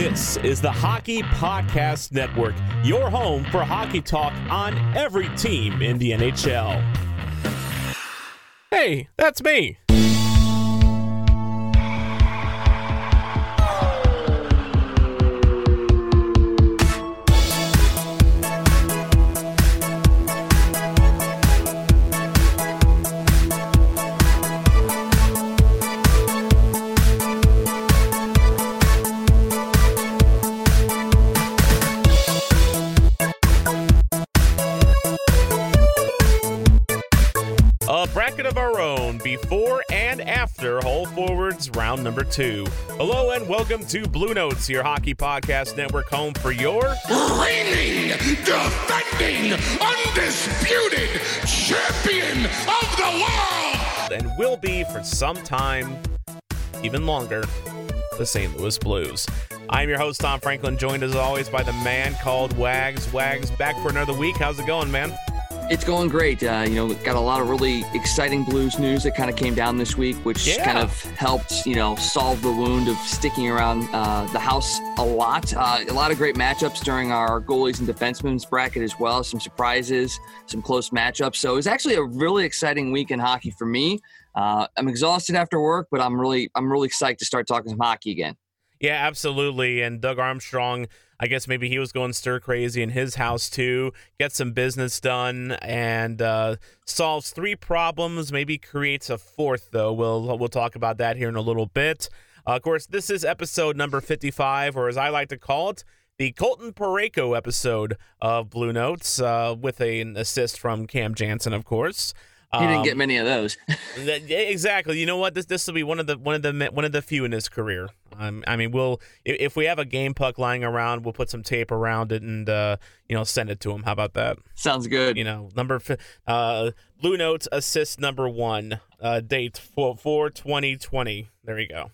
This is the Hockey Podcast Network, your home for hockey talk on every team in the NHL. Hey, that's me. After Hull Forwards round number two. Hello and welcome to Blue Notes, your hockey podcast network home for your reigning, defending, undisputed champion of the world. and will be for some time, even longer, the St. Louis Blues. I'm your host, Tom Franklin, joined as always by the man called Wags. Wags, back for another week. How's it going, man? It's going great. Uh, you know, got a lot of really exciting Blues news that kind of came down this week, which Yeah. kind of helped, you know, solve the wound of sticking around uh, the house a lot. Uh, a lot of great matchups during our goalies and defensemen's bracket as well. Some surprises, some close matchups. So it was actually a really exciting week in hockey for me. Uh, I'm exhausted after work, but I'm really, I'm really psyched to start talking some hockey again. Yeah, absolutely. And Doug Armstrong, I guess maybe he was going stir crazy in his house too. Get some business done and uh, solves three problems. Maybe creates a fourth though. We'll we'll talk about that here in a little bit. Uh, of course, this is episode number fifty-five, or as I like to call it, the Colton Parayko episode of Blue Notes, uh, with a, an assist from Cam Janssen, of course. He didn't Um, get many of those. that- exactly. You know what? This this will be one of the one of the one of the few in his career. Um, I mean, we'll if, we have a game puck lying around, we'll put some tape around it and uh, you know send it to him. How about that? Sounds good. You know, number uh, Blue Notes assist number one, uh, date for for twenty twenty. There you go.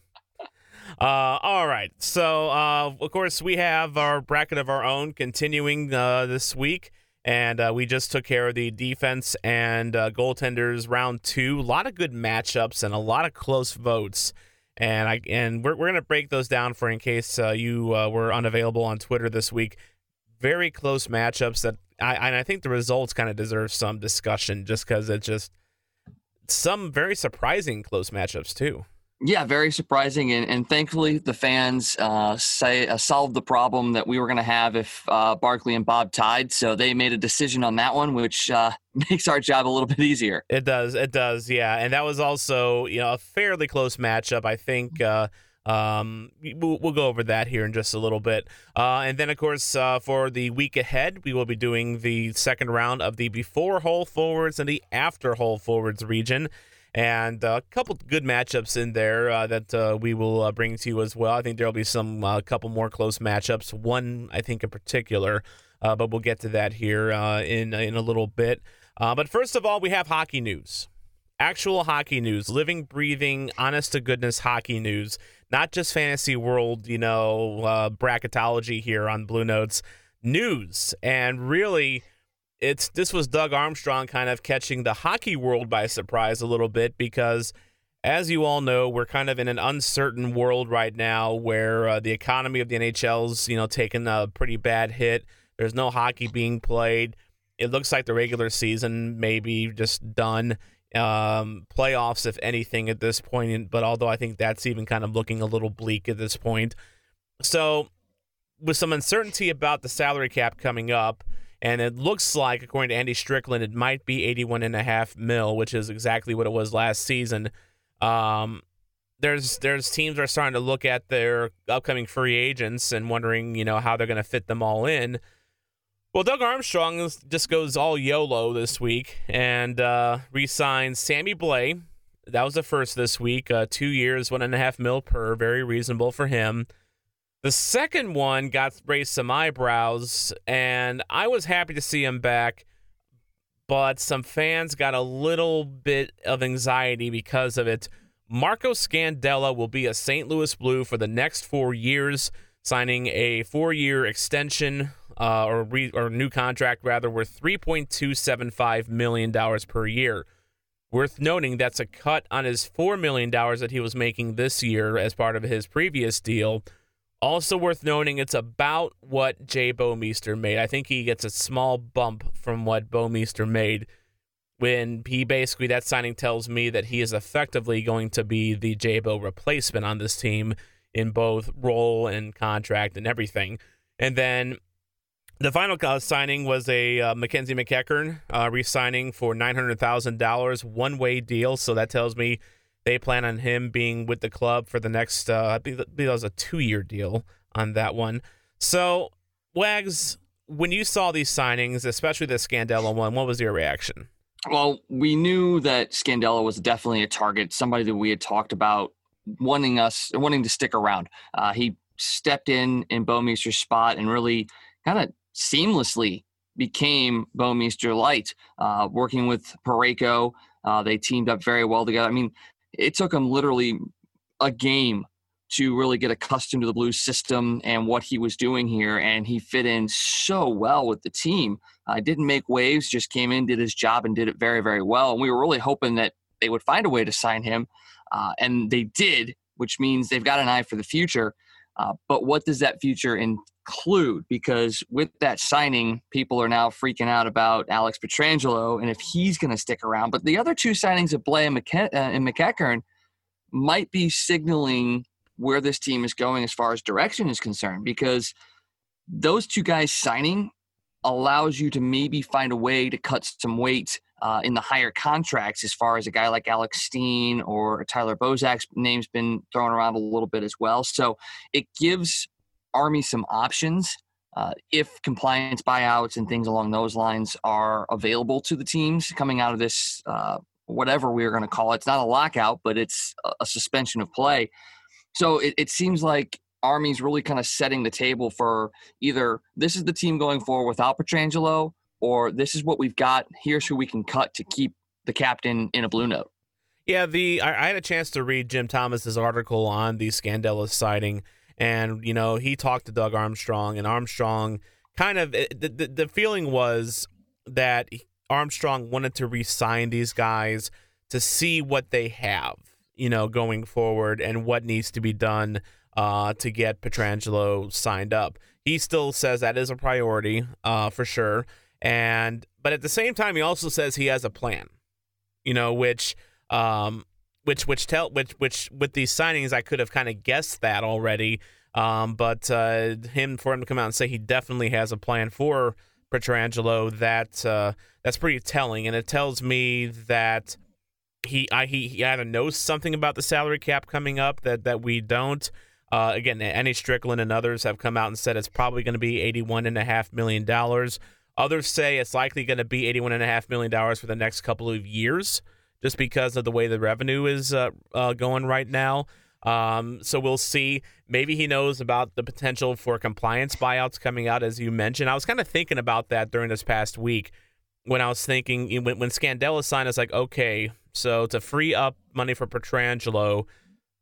Uh, all right. So, uh, of course, we have our bracket of our own continuing uh, this week, and uh, we just took care of the defense and uh, goaltenders round two. A lot of good matchups and a lot of close votes. And I and we're, we're gonna break those down for in case uh, you uh, were unavailable on Twitter this week. Very close matchups that I and I think the results kind of deserve some discussion just because it's just some very surprising close matchups too. Yeah, very surprising, and, and thankfully the fans uh, say uh, solved the problem that we were going to have if uh, Barclay and Bob tied. So they made a decision on that one, which uh, makes our job a little bit easier. It does. It does. Yeah, and that was also you know a fairly close matchup. I think. Uh, um, we'll, we'll go over that here in just a little bit. Uh, and then, of course, uh, for the week ahead, we will be doing the second round of the before Hull forwards and the after Hull forwards region. And a couple good matchups in there uh, that uh, we will uh, bring to you as well. I think there will be some uh, couple more close matchups. One, I think, in particular, uh, but we'll get to that here uh, in in a little bit. But first of all, we have hockey news. Actual hockey news, living, breathing, honest to goodness hockey news, not just fantasy world, you know, bracketology here on Blue Notes news. And really, it's this was Doug Armstrong kind of catching the hockey world by surprise a little bit because, as you all know, we're kind of in an uncertain world right now where uh, the economy of the NHL's you know taking a pretty bad hit. There's no hockey being played. It looks like the regular season may be just done. Um, playoffs, if anything, at this point. But although I think that's even kind of looking a little bleak at this point. So, with some uncertainty about the salary cap coming up, and it looks like, according to Andy Strickland, it might be 81 and a half mil, which is exactly what it was last season. Um, there's there's teams are starting to look at their upcoming free agents and wondering, you know, how they're going to fit them all in. Well, Doug Armstrong just goes all YOLO this week and uh, re-signs Sammy Blais. That was the first this week. Uh, two years, one and a half mil per, very reasonable for him. The second one got raised some eyebrows, and I was happy to see him back, but some fans got a little bit of anxiety because of it. Marco Scandella will be a St. Louis Blue for the next four years, signing a four-year extension uh, or re- or new contract rather worth three point two seven five million dollars per year. Worth noting that's a cut on his four million dollars that he was making this year as part of his previous deal. Also worth noting, it's about what Jay Bouwmeester made. I think he gets a small bump from what Bouwmeester made when he basically that signing tells me that he is effectively going to be the J-Bo replacement on this team in both role and contract and everything. And then the final signing was a uh, Mackenzie MacEachern uh, re-signing for nine hundred thousand dollars, one-way deal. So that tells me they plan on him being with the club for the next. Uh, I think that was a two-year deal on that one. So Wags, when you saw these signings, especially the Scandella one, what was your reaction? Well, we knew that Scandella was definitely a target, somebody that we had talked about wanting us, wanting to stick around. Uh, he stepped in in Bouwmeester's spot and really kind of seamlessly became Bouwmeester Light, uh, working with Parayko. Uh, they teamed up very well together. I mean, it took him literally a game to really get accustomed to the Blues system and what he was doing here, and he fit in so well with the team. Uh, didn't make waves, just came in, did his job, and did it very, very well. And we were really hoping that they would find a way to sign him, uh, and they did, which means they've got an eye for the future. Uh, but what does that future include? Because with that signing, people are now freaking out about Alex Pietrangelo and if he's going to stick around. But the other two signings of Blais and, McKe- uh, and MacEachern might be signaling where this team is going as far as direction is concerned because those two guys signing allows you to maybe find a way to cut some weight uh, in the higher contracts as far as a guy like Alex Steen or Tyler Bozak's name's been thrown around a little bit as well. So it gives Army some options uh, if compliance buyouts and things along those lines are available to the teams coming out of this, uh, whatever we are going to call it. It's not a lockout, but it's a suspension of play. So it, it seems like Army's really kind of setting the table for either this is the team going forward without Pietrangelo, or this is what we've got. Here's who we can cut to keep the captain in a blue note. Yeah, the I, I had a chance to read Jim Thomas's article on the Scandella sighting, and you know he talked to Doug Armstrong, and Armstrong kind of the the, the feeling was that Armstrong wanted to re-sign these guys to see what they have you know, going forward and what needs to be done uh, to get Pietrangelo signed up. He still says that is a priority uh, for sure. And but at the same time, he also says he has a plan. You know, which um, which which tell which which with these signings, I could have kind of guessed that already. Um, but uh, him for him to come out and say he definitely has a plan for Pietrangelo, that uh, that's pretty telling, and it tells me that he I, he he either knows something about the salary cap coming up that that we don't. Uh, again, Andy Strickland and others have come out and said it's probably going to be eighty-one and a half million dollars. Others say it's likely going to be eighty-one and a half million dollars for the next couple of years, just because of the way the revenue is uh, uh, going right now. Um, so we'll see. Maybe he knows about the potential for compliance buyouts coming out, as you mentioned. I was kind of thinking about that during this past week when I was thinking when, when Scandella signed, I was like, okay, so to free up money for Pietrangelo,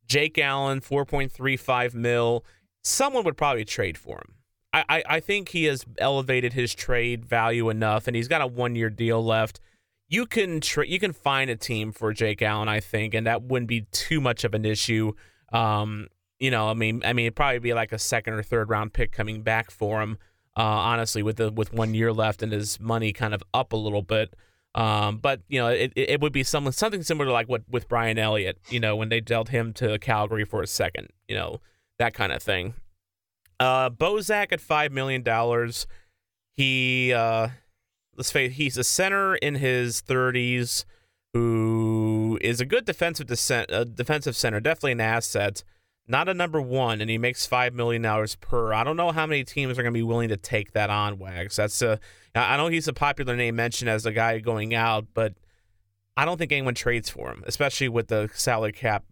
Jake Allen, 4.35 mil, someone would probably trade for him. I, I, think he has elevated his trade value enough, and he's got a one year deal left. You can tra- you can find a team for Jake Allen, I think, and that wouldn't be too much of an issue. Um, you know, I mean, I mean, it'd probably be like a second or third round pick coming back for him. Uh, honestly, with the with one year left and his money kind of up a little bit. Um, but you know, it, it would be some, something similar to like what with Brian Elliott, you know, when they dealt him to Calgary for a second, you know, that kind of thing. Uh, Bozak at five million dollars. He uh, let's face, he's a center in his thirties who is a good defensive descent, uh, defensive center, definitely an asset not a number one, and he makes five million dollars per. I don't know how many teams are going to be willing to take that on. Wags. That's a. I know he's a popular name mentioned as a guy going out, but I don't think anyone trades for him, especially with the salary cap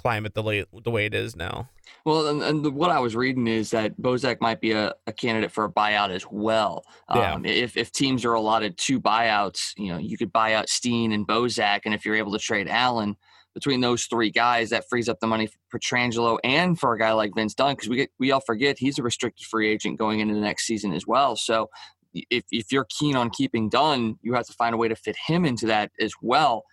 climate the way the way it is now. Well, and, and the, what I was reading is that Bozak might be a, a candidate for a buyout as well. Um, yeah. If if teams are allotted two buyouts, you know, you could buy out Steen and Bozak, and if you're able to trade Allen between those three guys, that frees up the money for Pietrangelo and for a guy like Vince Dunn because we get, we all forget he's a restricted free agent going into the next season as well. So if if you're keen on keeping Dunn, you have to find a way to fit him into that as well.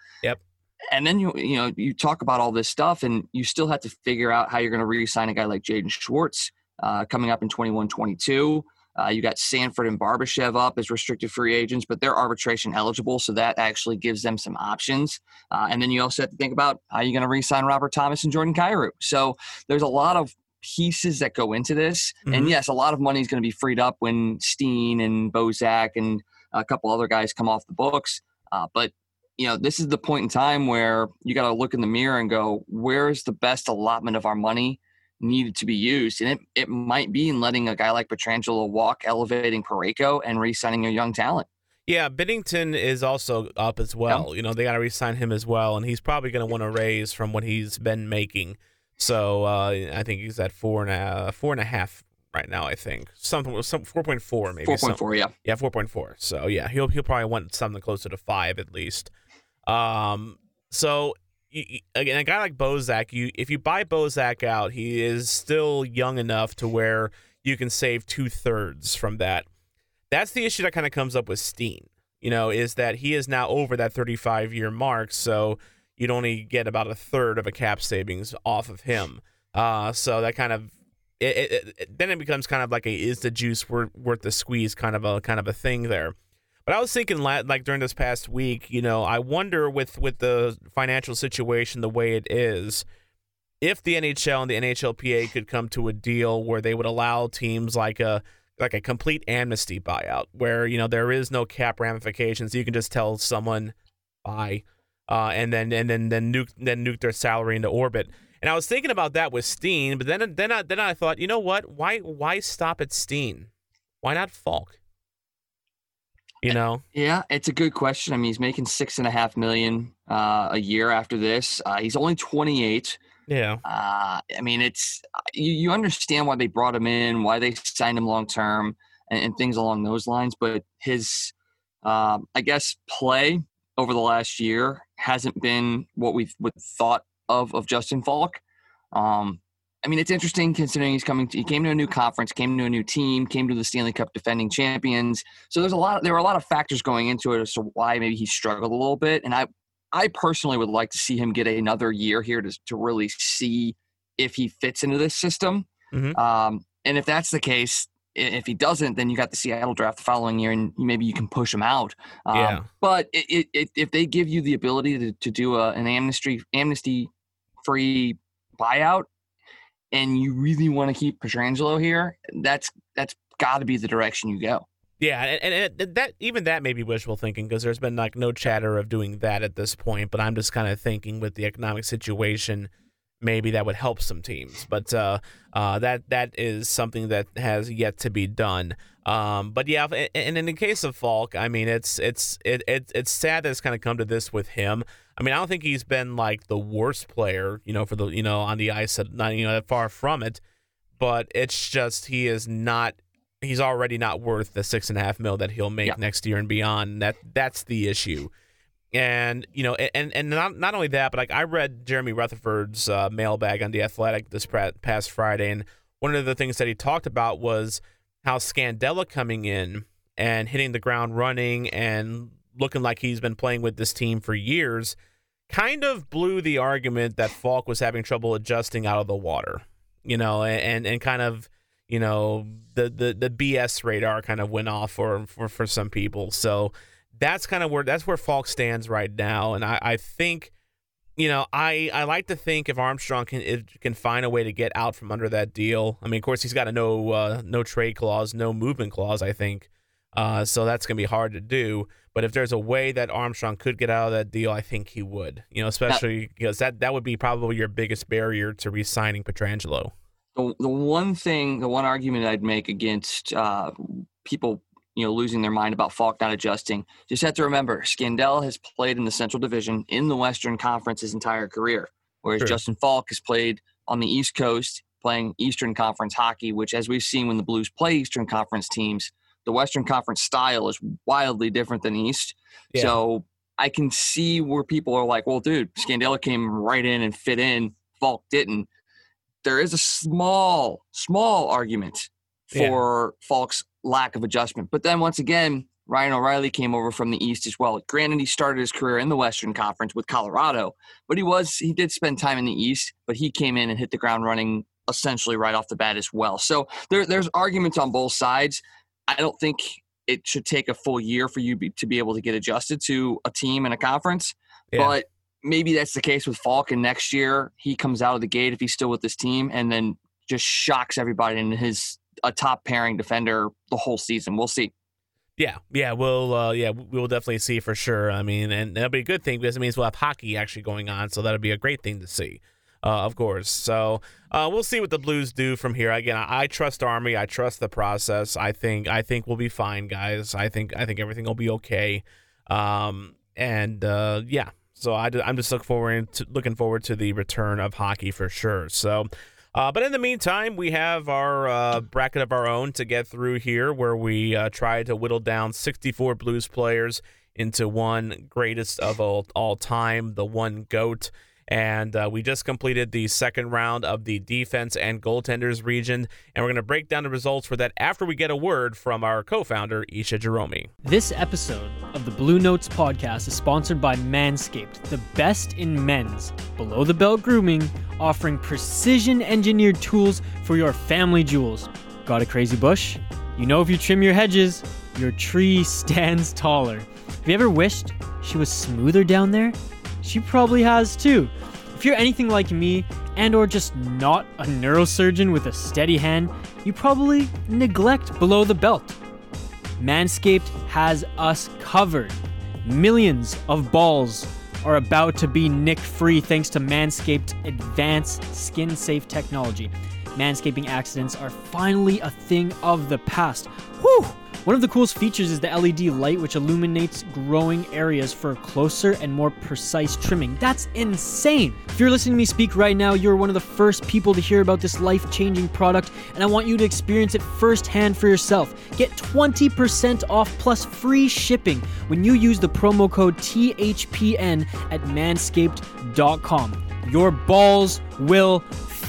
And then you you know you talk about all this stuff, and you still have to figure out how you're going to re-sign a guy like Jaden Schwartz uh, coming up in 21 22. Uh, you got Sanford and Barbashev up as restricted free agents, but they're arbitration eligible, so that actually gives them some options. Uh, and then you also have to think about how you're going to re-sign Robert Thomas and Jordan Kyrou. So there's a lot of pieces that go into this. Mm-hmm. And yes, a lot of money is going to be freed up when Steen and Bozak and a couple other guys come off the books. Uh, but you know, this is the point in time where you got to look in the mirror and go, where's the best allotment of our money? needed to be used. And it, it might be in letting a guy like Pietrangelo walk, elevating Parayko, and re signing a young talent. Yeah, Binnington is also up as well. You know, they got to re sign him as well. And he's probably going to want to raise from what he's been making. So uh, I think he's at four and a four and a half right now. I think something some four point four maybe four point four yeah yeah four point four. So yeah, he'll he'll probably want something closer to five at least. Um, so you, again, a guy like Bozak, you if you buy Bozak out, he is still young enough to where you can save two thirds from that. That's the issue that kind of comes up with Steen. You know, is that he is now over that 35 year mark, so you'd only get about a third of a cap savings off of him. Uh, so that kind of it, it, it, then it becomes kind of like a is the juice worth, worth the squeeze kind of a kind of a thing there. But I was thinking, like during this past week, you know, I wonder with with the financial situation the way it is, if the NHL and the NHLPA could come to a deal where they would allow teams like a like a complete amnesty buyout, where you know there is no cap ramifications, you can just tell someone bye, uh, and then and then then nuke then nuke their salary into orbit. And I was thinking about that with Steen, but then then I, then I thought, you know what? Why why stop at Steen? Why not Faulk? You know? Yeah, it's a good question. I mean, he's making six and a half million uh, a year after this. Uh, he's only 28. Yeah. Uh, I mean, it's you, you understand why they brought him in, why they signed him long term, and, and, things along those lines. But his, um, I guess, play over the last year hasn't been what we would thought of of Justin Faulk. Um, I mean, it's interesting considering he's coming. To, he came to a new conference, came to a new team, came to the Stanley Cup defending champions. So there's a lot. There were a lot of factors going into it as to why maybe he struggled a little bit. And I, I personally would like to see him get another year here to to really see if he fits into this system. Mm-hmm. Um, and if that's the case, if he doesn't, then you got the Seattle draft the following year, and maybe you can push him out. Um, yeah. But it, it, if they give you the ability to, to do a, an amnesty amnesty free buyout, and you really want to keep Pietrangelo here, that's that's got to be the direction you go. Yeah, and, and, that even that may be wishful thinking because there's been like no chatter of doing that at this point. But I'm just kind of thinking with the economic situation, maybe that would help some teams. But uh, uh, that that is something that has yet to be done. Um, but yeah, and in the case of Faulk, I mean, it's it's it, it it's sad that it's kind of come to this with him. I mean, I don't think he's been like the worst player, you know, for the you know on the ice, not you know that far from it. But it's just he is not. He's already not worth the six and a half mil that he'll make yeah. next year and beyond. That that's the issue. And you know, and and not not only that, but like I read Jeremy Rutherford's uh, mailbag on the Athletic this past Friday, and one of the things that he talked about was how Scandella coming in and hitting the ground running and looking like he's been playing with this team for years, kind of blew the argument that Faulk was having trouble adjusting out of the water. You know, and and kind of you know the the the BS radar kind of went off for for for some people. So that's kind of where that's where Faulk stands right now, and I I think. You know, I, I like to think if Armstrong can can find a way to get out from under that deal. I mean, of course, he's got a no uh, no trade clause, no movement clause. I think uh, so that's going to be hard to do. But if there's a way that Armstrong could get out of that deal, I think he would. You know, especially because that that would be probably your biggest barrier to re-signing Pietrangelo. The, the one thing, the one argument I'd make against uh, people, you know, losing their mind about Faulk not adjusting, just have to remember, Scandell has played in the Central Division in the Western Conference his entire career, whereas sure. Justin Faulk has played on the East Coast playing Eastern Conference hockey, which, as we've seen when the Blues play Eastern Conference teams, the Western Conference style is wildly different than East. Yeah. So I can see where people are like, well, dude, Scandella came right in and fit in. Faulk didn't. There is a small, small argument for yeah. Faulk's lack of adjustment. But then once again, Ryan O'Reilly came over from the East as well. Granted, he started his career in the Western Conference with Colorado, but he was he did spend time in the East. But he came in and hit the ground running essentially right off the bat as well. So there, there's arguments on both sides. I don't think it should take a full year for you be, to be able to get adjusted to a team and a conference, yeah. but maybe that's the case with Faulk. And next year he comes out of the gate if he's still with this team, and then just shocks everybody and his a top pairing defender the whole season. We'll see. Yeah, yeah, we'll uh, yeah we will definitely see for sure. I mean, and that'll be a good thing because it means we'll have hockey actually going on, so that'll be a great thing to see. Uh, of course. So uh, we'll see what the Blues do from here. Again, I, I, trust Army. I trust the process. I think I think we'll be fine, guys. I think I think everything will be okay. Um, and uh, yeah, so I, am just looking forward to looking forward to the return of hockey for sure. So. Uh, but in the meantime, we have our uh, bracket of our own to get through here, where we uh, try to whittle down 64 Blues players into one greatest of all, all time, the one GOAT. And uh, we just completed the second round of the defense and goaltenders region. And we're going to break down the results for that after we get a word from our co founder, Isha Jerome. This episode of the Blue Notes podcast is sponsored by Manscaped, the best in men's below the belt grooming, offering precision engineered tools for your family jewels. Got a crazy bush? You know, if you trim your hedges, your tree stands taller. Have you ever wished she was smoother down there? She probably has too. If you're anything like me and or just not a neurosurgeon with a steady hand, you probably neglect below the belt. Manscaped has us covered. Millions of balls are about to be nick free thanks to Manscaped advanced skin safe technology. Manscaping accidents are finally a thing of the past. Whew! One of the coolest features is the LED light, which illuminates growing areas for closer and more precise trimming. That's insane! If you're listening to me speak right now, you're one of the first people to hear about this life changing product, and I want you to experience it firsthand for yourself. Get 20% off plus free shipping when you use the promo code THPN at manscaped.com. Your balls will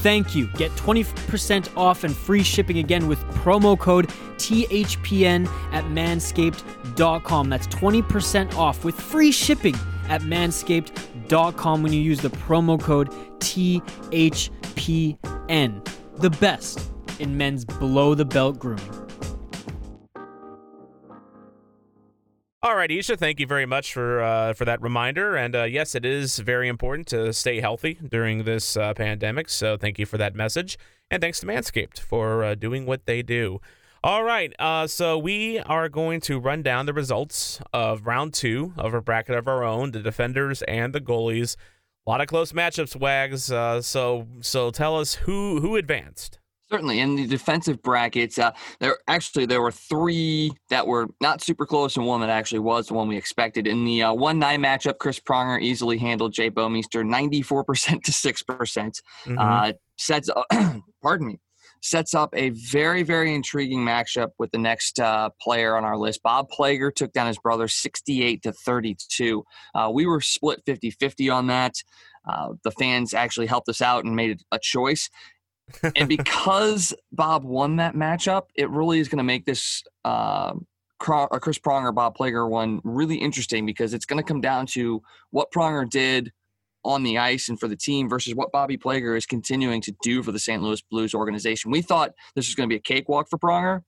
thank you. Get 20% off and free shipping again with promo code THPN at manscaped.com. That's 20% off with free shipping at manscaped.com when you use the promo code THPN. The best in men's below the belt grooming. All right, Isha, thank you very much for uh, for that reminder. And uh, yes, it is very important to stay healthy during this uh, pandemic. So thank you for that message, and thanks to Manscaped for uh, doing what they do. All right, uh, so we are going to run down the results of round two of a bracket of our own, the defenders and the goalies. A lot of close matchups, Wags. Uh, so so tell us who who advanced. Certainly, in the defensive brackets, uh, there actually there were three that were not super close, and one that actually was the one we expected. In the uh, one nine matchup, Chris Pronger easily handled Jay Bouwmeester, ninety four percent to six percent. Mm-hmm. Uh, sets, pardon me, sets up a very very intriguing matchup with the next uh, player on our list. Bob Plager took down his brother sixty eight to thirty two. Uh, we were split 50-50 on that. Uh, the fans actually helped us out and made a choice and because Bob won that matchup, it really is going to make this uh, uh, Chris Pronger Bob Plager one really interesting because it's going to come down to what Pronger did on the ice and for the team versus what Bobby Plager is continuing to do for the St. Louis Blues organization. We thought this was going to be a cakewalk for Pronger.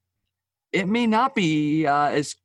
It may not be uh, as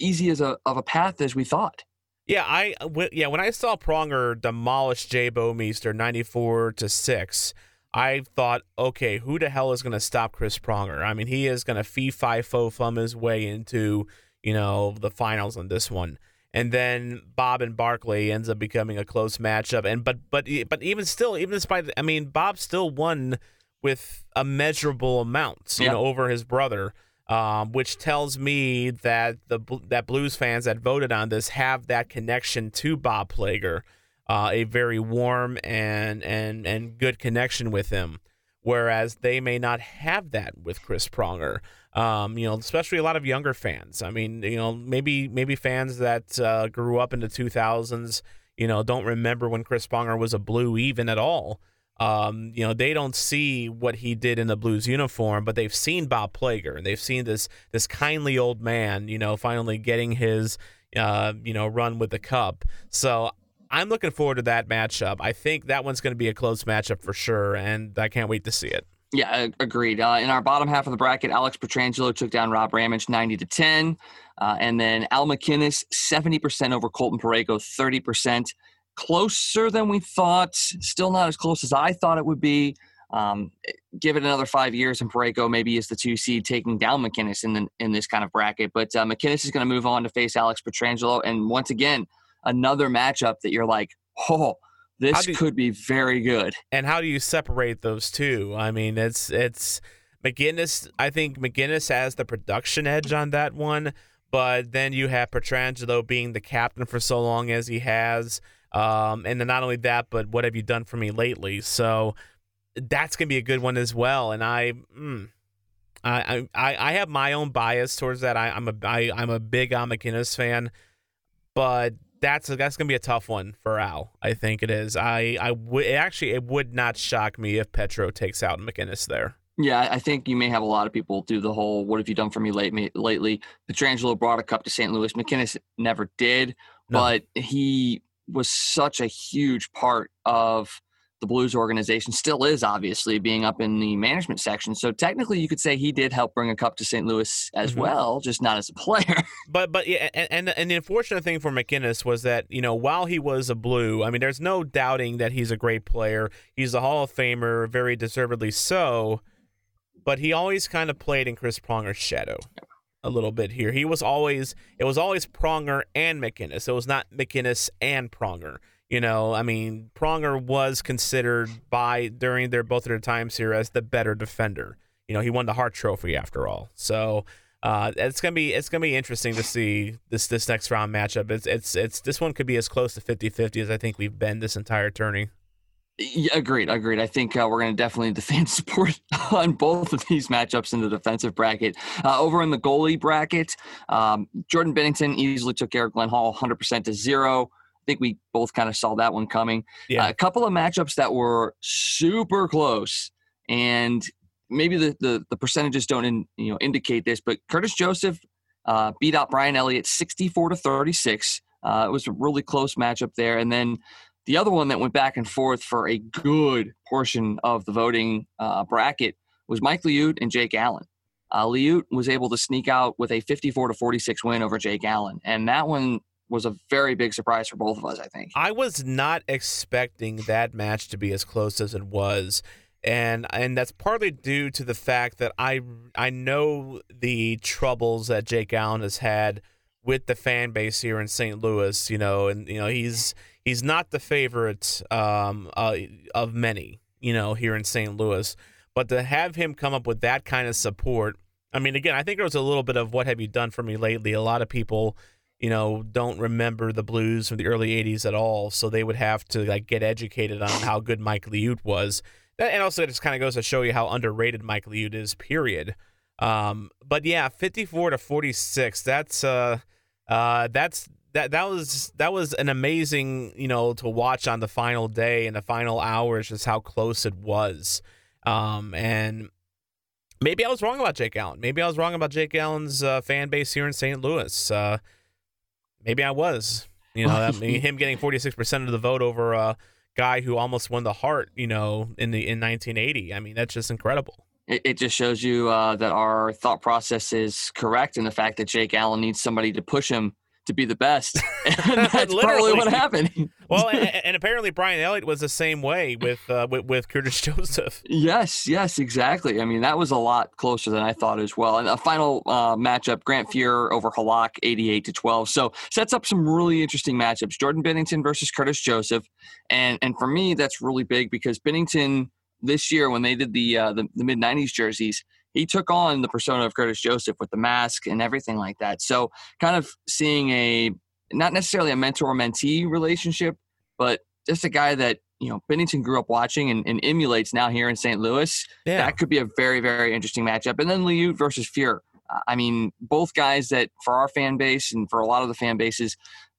easy as a of a path as we thought. Yeah, I w- yeah when I saw Pronger demolish Jay Bouwmeester ninety four to six. I thought, okay, who the hell is going to stop Chris Pronger? I mean, he is going to fee fi fo fum his way into, you know, the finals on this one. And then Bob and Barclay ends up becoming a close matchup. And but but but even still, even despite, I mean, Bob still won with a measurable amount, you know, over his brother. Um, which tells me that the that Blues fans that voted on this have that connection to Bob Plager uh, a very warm and and and good connection with him, whereas they may not have that with Chris Pronger. Um, you know, especially a lot of younger fans. I mean, you know, maybe maybe fans that uh, grew up in the 2000s, you know, don't remember when Chris Pronger was a Blue even at all. Um, you know, they don't see what he did in the Blues uniform, but they've seen Bob Plager and they've seen this this kindly old man, you know, finally getting his uh, you know, run with the cup. So I'm looking forward to that matchup. I think that one's going to be a close matchup for sure, and I can't wait to see it. Yeah, agreed. Uh, in our bottom half of the bracket, Alex Pietrangelo took down Rob Ramage 90 to 10. Uh, and then Al MacInnis, 70% over Colton Parayko, 30%. Closer than we thought. Still not as close as I thought it would be. Um, give it another five years, and Parayko maybe is the two seed taking down MacInnis in the, in this kind of bracket. But uh, MacInnis is going to move on to face Alex Pietrangelo, and once again, another matchup that you're like, oh, this you, could be very good. And how do you separate those two? I mean, it's it's MacInnis. I think MacInnis has the production edge on that one, but then you have Pietrangelo being the captain for so long as he has, um, and then not only that, but what have you done for me lately? So that's gonna be a good one as well. And I. Mm, I, I I have my own bias towards that. I, I'm a I, I'm a big Al MacInnis fan, but that's that's gonna be a tough one for Al. I think it is. I I would actually it would not shock me if Petro takes out MacInnis there. Yeah, I think you may have a lot of people do the whole "What have you done for me late, lately?" Pietrangelo brought a cup to St. Louis. MacInnis never did, no. but he was such a huge part of the Blues organization still is obviously being up in the management section. So technically, you could say he did help bring a cup to St. Louis as mm-hmm. well, just not as a player. but but yeah, and, and and the unfortunate thing for MacInnis was that you know while he was a Blue, I mean, there's no doubting that he's a great player. He's a Hall of Famer, very deservedly so. But he always kind of played in Chris Pronger's shadow. A little bit here. He was always it was always Pronger and MacInnis. It was not MacInnis and Pronger. You know, I mean, Pronger was considered by during their both of their times here as the better defender. You know, he won the Hart Trophy after all. So uh, it's gonna be it's gonna be interesting to see this this next round matchup. It's it's it's this one could be as close to 50-50 as I think we've been this entire tourney. Yeah, agreed, agreed. I think uh, we're going to definitely defend support on both of these matchups in the defensive bracket. Uh, over in the goalie bracket, um, Jordan Binnington easily took Erik Hall 100% to zero. I think we both kind of saw that one coming. Yeah. Uh, a couple of matchups that were super close, and maybe the the, the percentages don't in, you know indicate this, but Curtis Joseph uh, beat out Brian Elliott 64 to 36. Uh, it was a really close matchup there, and then the other one that went back and forth for a good portion of the voting uh, bracket was Mike Liut and Jake Allen. Uh, Liut was able to sneak out with a 54 to 46 win over Jake Allen, and that one was a very big surprise for both of us, I think. I was not expecting that match to be as close as it was. And and that's partly due to the fact that I I know the troubles that Jake Allen has had with the fan base here in St. Louis, you know, and you know he's he's not the favorite um, uh, of many, you know, here in St. Louis. But to have him come up with that kind of support, I mean, again, I think there was a little bit of what have you done for me lately. A lot of people you know, don't remember the blues from the early 80s at all. So they would have to like get educated on how good Mike Liut was. And also, it just kind of goes to show you how underrated Mike Liut is, period. Um, but yeah, 54 to 46. That's, uh, uh, that's, that, that was that was an amazing you know to watch on the final day and the final hours just how close it was um, and maybe I was wrong about Jake Allen maybe I was wrong about Jake Allen's uh, fan base here in St. Louis uh, maybe I was. You know, I mean, him getting 46% of the vote over a guy who almost won the Hart, you know, in the in 1980. I mean, that's just incredible. It, it just shows you uh, that our thought process is correct and the fact that Jake Allen needs somebody to push him to be the best. And that's probably what happened. well, and, and, apparently Brian Elliott was the same way with, uh, with, with Curtis Joseph. Yes, yes, exactly. I mean, that was a lot closer than I thought as well. And a final uh, matchup: Grant Fuhr over Halak, eighty-eight to twelve. So sets up some really interesting matchups. Jordan Binnington versus Curtis Joseph, and and for me, that's really big because Binnington this year when they did the uh, the, the mid '90s jerseys he took on the persona of Curtis Joseph with the mask and everything like that. So kind of seeing a not necessarily a mentor mentee relationship, but just a guy that you know Binnington grew up watching and, and emulates now here in St. Louis. Yeah. That could be a very very interesting matchup. And then Liut versus Fuhr. I mean, both guys that for our fan base and for a lot of the fan bases,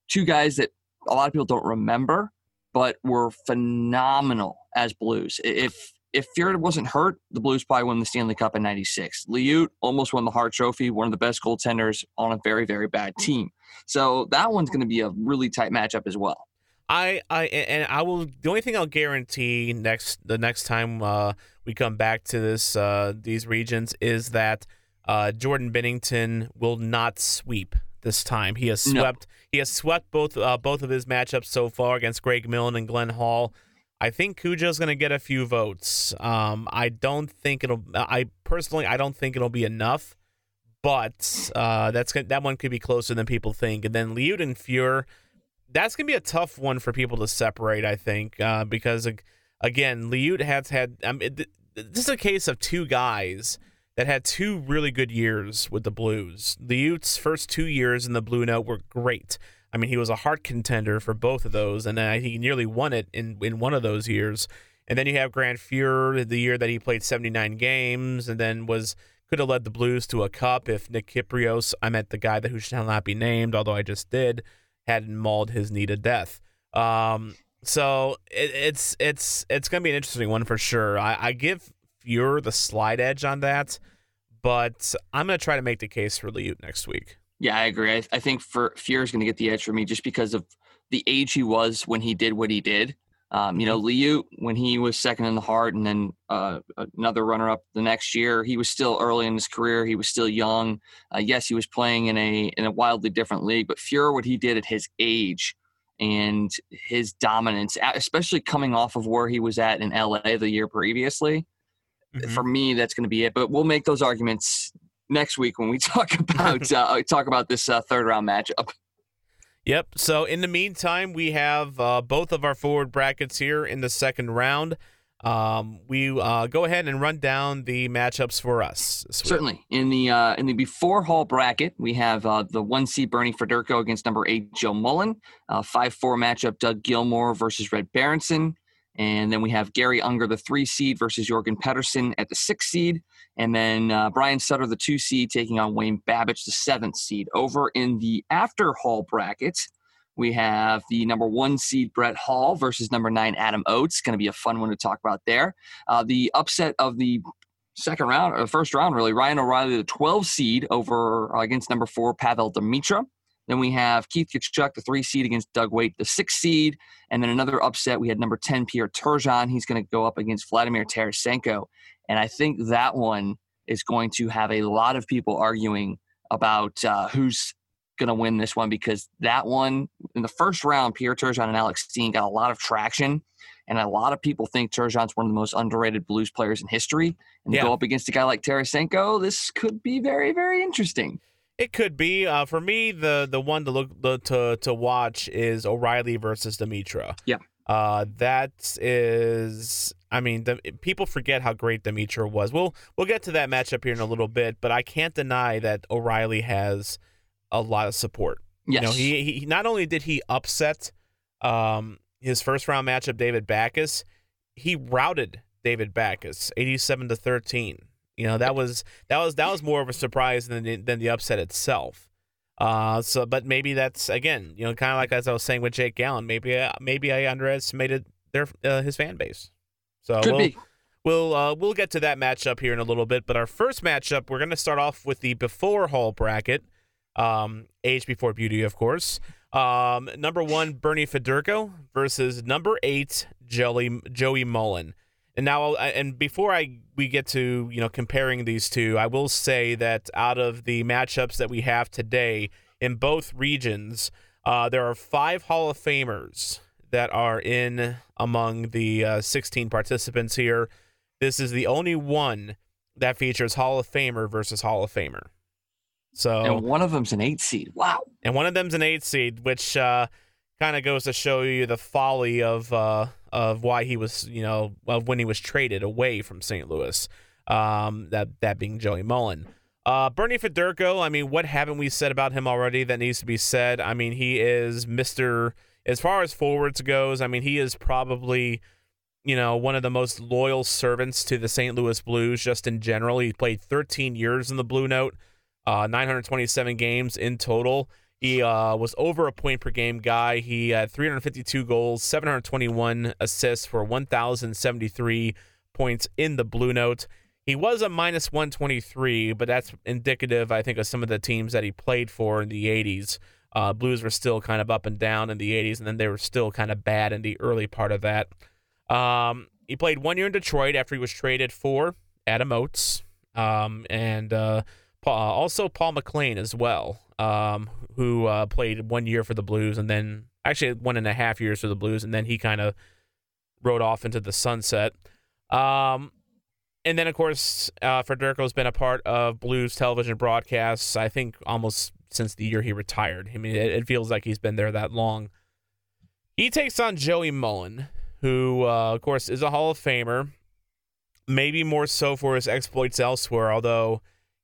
two guys that a lot of people don't remember, but were phenomenal as Blues. If if Fuhr wasn't hurt, the Blues probably won the Stanley Cup in '96. Liut almost won the Hart Trophy, one of the best goaltenders on a very, very bad team. So that one's going to be a really tight matchup as well. I, I, and I will. The only thing I'll guarantee next the next time uh, we come back to this uh, these regions is that uh, Jordan Binnington will not sweep this time. He has swept. No. He has swept both uh, both of his matchups so far against Greg Millen and Glenn Hall. I think Cujo's going to get a few votes. Um, I don't think it'll. I personally, I don't think it'll be enough. But uh, that's that one could be closer than people think. And then Liut and Fuhr, that's going to be a tough one for people to separate. I think uh, because again, Liut has had. It, this is a case of two guys that had two really good years with the Blues. Liut's first two years in the Blue Note were great. I mean, he was a Hart contender for both of those, and he nearly won it in, in one of those years. And then you have Grant Fuhr, the year that he played 79 games, and then was could have led the Blues to a cup if Nick Kypreos, I meant the guy that who shall not be named, although I just did, hadn't mauled his knee to death. Um, so it, it's it's it's gonna be an interesting one for sure. I, I give you're the slide edge on that, but I'm to try to make the case for Liut next week. Yeah, I agree. I, I think for Fuhr is going to get the edge for me just because of the age he was when he did what he did. Um, you know, mm-hmm. When he was second in the Hart and then uh, another runner up the next year, he was still early in his career. He was still young. Uh, yes, he was playing in a in a wildly different league, but Fuhr, what he did at his age and his dominance, especially coming off of where he was at in LA the year previously, Mm-hmm. For me, that's going to be it. But we'll make those arguments next week when we talk about uh, talk about this uh, third round matchup. Yep. So in the meantime, we have uh, both of our forward brackets here in the second round. Um, we uh, go ahead and run down the matchups for us. Certainly, in the uh, in the before Hull bracket, we have uh, the one seed Bernie Federko against number eight Joe Mullen. Uh, five four matchup Doug Gilmour versus Red Berenson. And then we have Garry Unger, the three seed, versus Jorgen Pettersson at the six seed. And then uh, Brian Sutter, the two seed, taking on Wayne Babych, the seventh seed. Over in the after Hull bracket, we have the number one seed Brett Hull versus number nine Adam Oates. Going to be a fun one to talk about there. Uh, the upset of the second round, or the first round, really, Ryan O'Reilly, the 12 seed, over uh, against number four Pavol Demitra. Then we have Keith Tkachuk, the three seed against Doug Weight, the six seed. And then another upset, we had number 10, Pierre Turgeon. He's going to go up against Vladimir Tarasenko. And I think that one is going to have a lot of people arguing about uh, who's going to win this one because that one, in the first round, Pierre Turgeon and Alex Steen got a lot of traction. And a lot of people think Turgeon's one of the most underrated blues players in history. And yeah. go up against a guy like Tarasenko, this could be very, very interesting. It could be. Uh, for me, the the one to look the, to to watch is O'Reilly versus Demitra. Yeah. Uh, that is. I mean, the, people forget how great Demitra was. We'll we'll get to that matchup here in a little bit, but I can't deny that O'Reilly has a lot of support. Yes. You know, he, he not only did he upset um, his first round matchup, David Backes, he routed David Backes, eighty-seven to thirteen. You know that was that was that was more of a surprise than the, than the upset itself. Uh, so but maybe that's again, you know, kind of like as I was saying with Jake Gallen, maybe uh, maybe I underestimated their uh, his fan base. So Could we'll, be. We'll uh, we'll get to that matchup here in a little bit, but our first matchup, we're going to start off with the before Hull bracket, um, age before beauty, of course. Um, number one, Bernie Federko versus number eight, Joey Joey Mullen. And now, and before I we get to you know comparing these two, I will say that out of the matchups that we have today in both regions, uh, there are five Hall of Famers that are in among the uh, 16 participants here. This is the only one that features Hall of Famer versus Hall of Famer. So, and one of them's an eight seed. Wow. And one of them's an eight seed, which uh, kind of goes to show you the folly of uh, of why he was, you know, of when he was traded away from St. Louis. Um, that that being Joey Mullen. Uh, Bernie Federko, I mean, what haven't we said about him already that needs to be said? I mean, he is Mr. As far as forwards goes, I mean, he is probably, you know, one of the most loyal servants to the St. Louis Blues just in general. He played 13 years in the Blue Note, uh, 927 games in total. He uh, was over a point per game guy. He had 352 goals, 721 assists for 1,073 points in the Blue Note. He was a minus 123, but that's indicative, I think, of some of the teams that he played for in the 80s. Uh, Blues were still kind of up and down in the 80s, and then they were still kind of bad in the early part of that. Um, he played one year in Detroit after he was traded for Adam Oates, um, and uh, also Paul MacLean as well, um, who uh, played one year for the Blues, and then actually one and a half years for the Blues, and then he kind of rode off into the sunset. Um, and then, of course, uh, Federko's been a part of Blues television broadcasts, I think almost since the year he retired. I mean, it, it feels like he's been there that long. He takes on Joey Mullen, who, uh, of course, is a Hall of Famer, maybe more so for his exploits elsewhere, although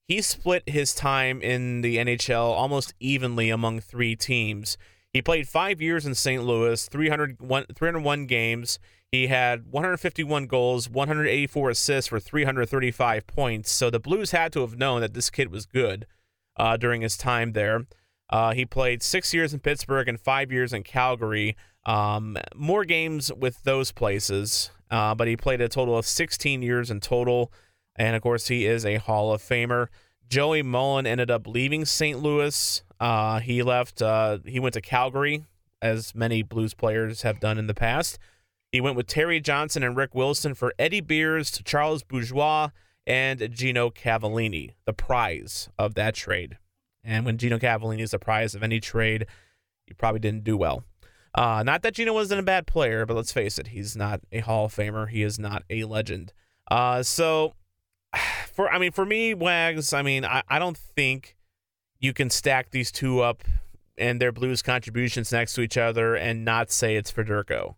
he split his time in the NHL almost evenly among three teams. He played five years in St. Louis, 301, 301 games. He had 151 goals, 184 assists for 335 points. So the Blues had to have known that this kid was good uh, during his time there. Uh, he played six years in Pittsburgh and five years in Calgary. Um, more games with those places, uh, but he played a total of 16 years in total. And of course, he is a Hall of Famer. Joey Mullen ended up leaving St. Louis. Uh, he left. Uh, he went to Calgary, as many Blues players have done in the past. He went with Terry Johnson and Rick Wilson for Eddy Beers, Charles Bourgeois, and Gino Cavallini, the prize of that trade. And when Gino Cavallini is the prize of any trade, he probably didn't do well. Uh, not that Gino wasn't a bad player, but let's face it, he's not a Hall of Famer. He is not a legend. Uh, so, for I mean, for me, Wags, I mean, I, I don't think you can stack these two up and their Blues contributions next to each other and not say it's Federko.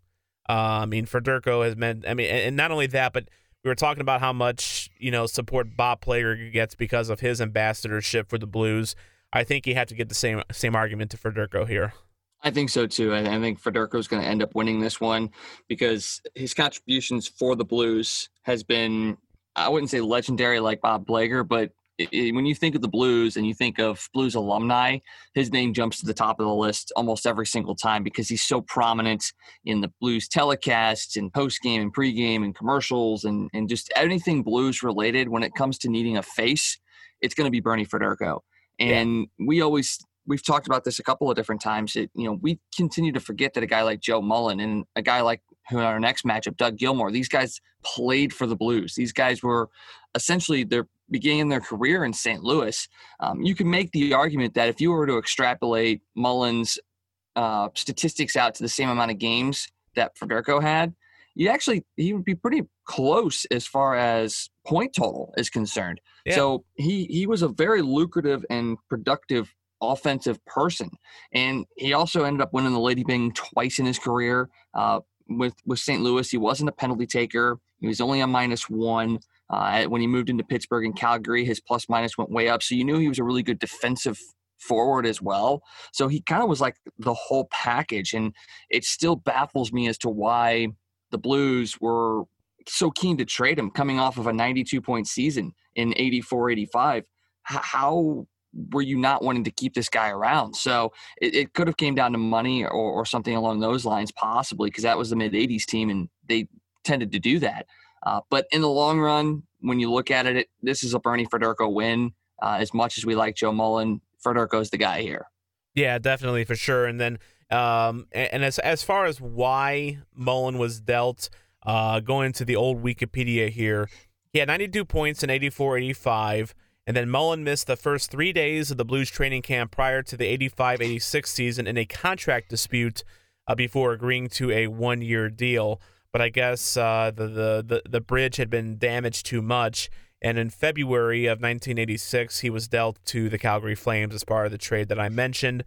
Uh, I mean, Federko has meant. I mean, and not only that, but we were talking about how much you know support Bob Plager gets because of his ambassadorship for the Blues. I think you have to get the same same argument to Federko here. I think so too. I, think Federko is going to end up winning this one because his contributions for the Blues has been, I wouldn't say legendary like Bob Plager, but it, when you think of the Blues and you think of Blues alumni, his name jumps to the top of the list almost every single time because he's so prominent in the Blues telecasts and post game and pregame and commercials and, and just anything Blues related. When it comes to needing a face, it's going to be Bernie Federko. And yeah. we always we've talked about this a couple of different times. It, you know, we continue to forget that a guy like Joe Mullen and a guy like who in our next matchup, Doug Gilmour, these guys played for the Blues. These guys were essentially they're beginning their career in St. Louis. Um, you can make the argument that if you were to extrapolate Mullen's uh, statistics out to the same amount of games that Federko had, you actually he would be pretty close as far as point total is concerned. Yeah. So he he was a very lucrative and productive offensive person, and he also ended up winning the Lady Byng twice in his career. Uh, with with St. Louis, he wasn't a penalty taker. He was only a minus one. Uh, when he moved into Pittsburgh and Calgary, his plus minus went way up. So you knew he was a really good defensive forward as well. So he kind of was like the whole package. And it still baffles me as to why the Blues were so keen to trade him coming off of a 92 point season in 84 85. How were you not wanting to keep this guy around? So it, it could have came down to money or, or something along those lines, possibly, because that was the mid 80s team and they tended to do that. Uh, but in the long run, when you look at it, it this is a Bernie Federko win. Uh, as much as we like Joe Mullen, Federko's the guy here. Yeah, definitely for sure. And then, um, and, and as as far as why Mullen was dealt, uh, going to the old Wikipedia here, he had 92 points in 84 85. And then Mullen missed the first three days of the Blues training camp prior to the 85 86 season in a contract dispute uh, before agreeing to a one year deal but I guess uh, the, the, the the bridge had been damaged too much. And in February of 1986, he was dealt to the Calgary Flames as part of the trade that I mentioned.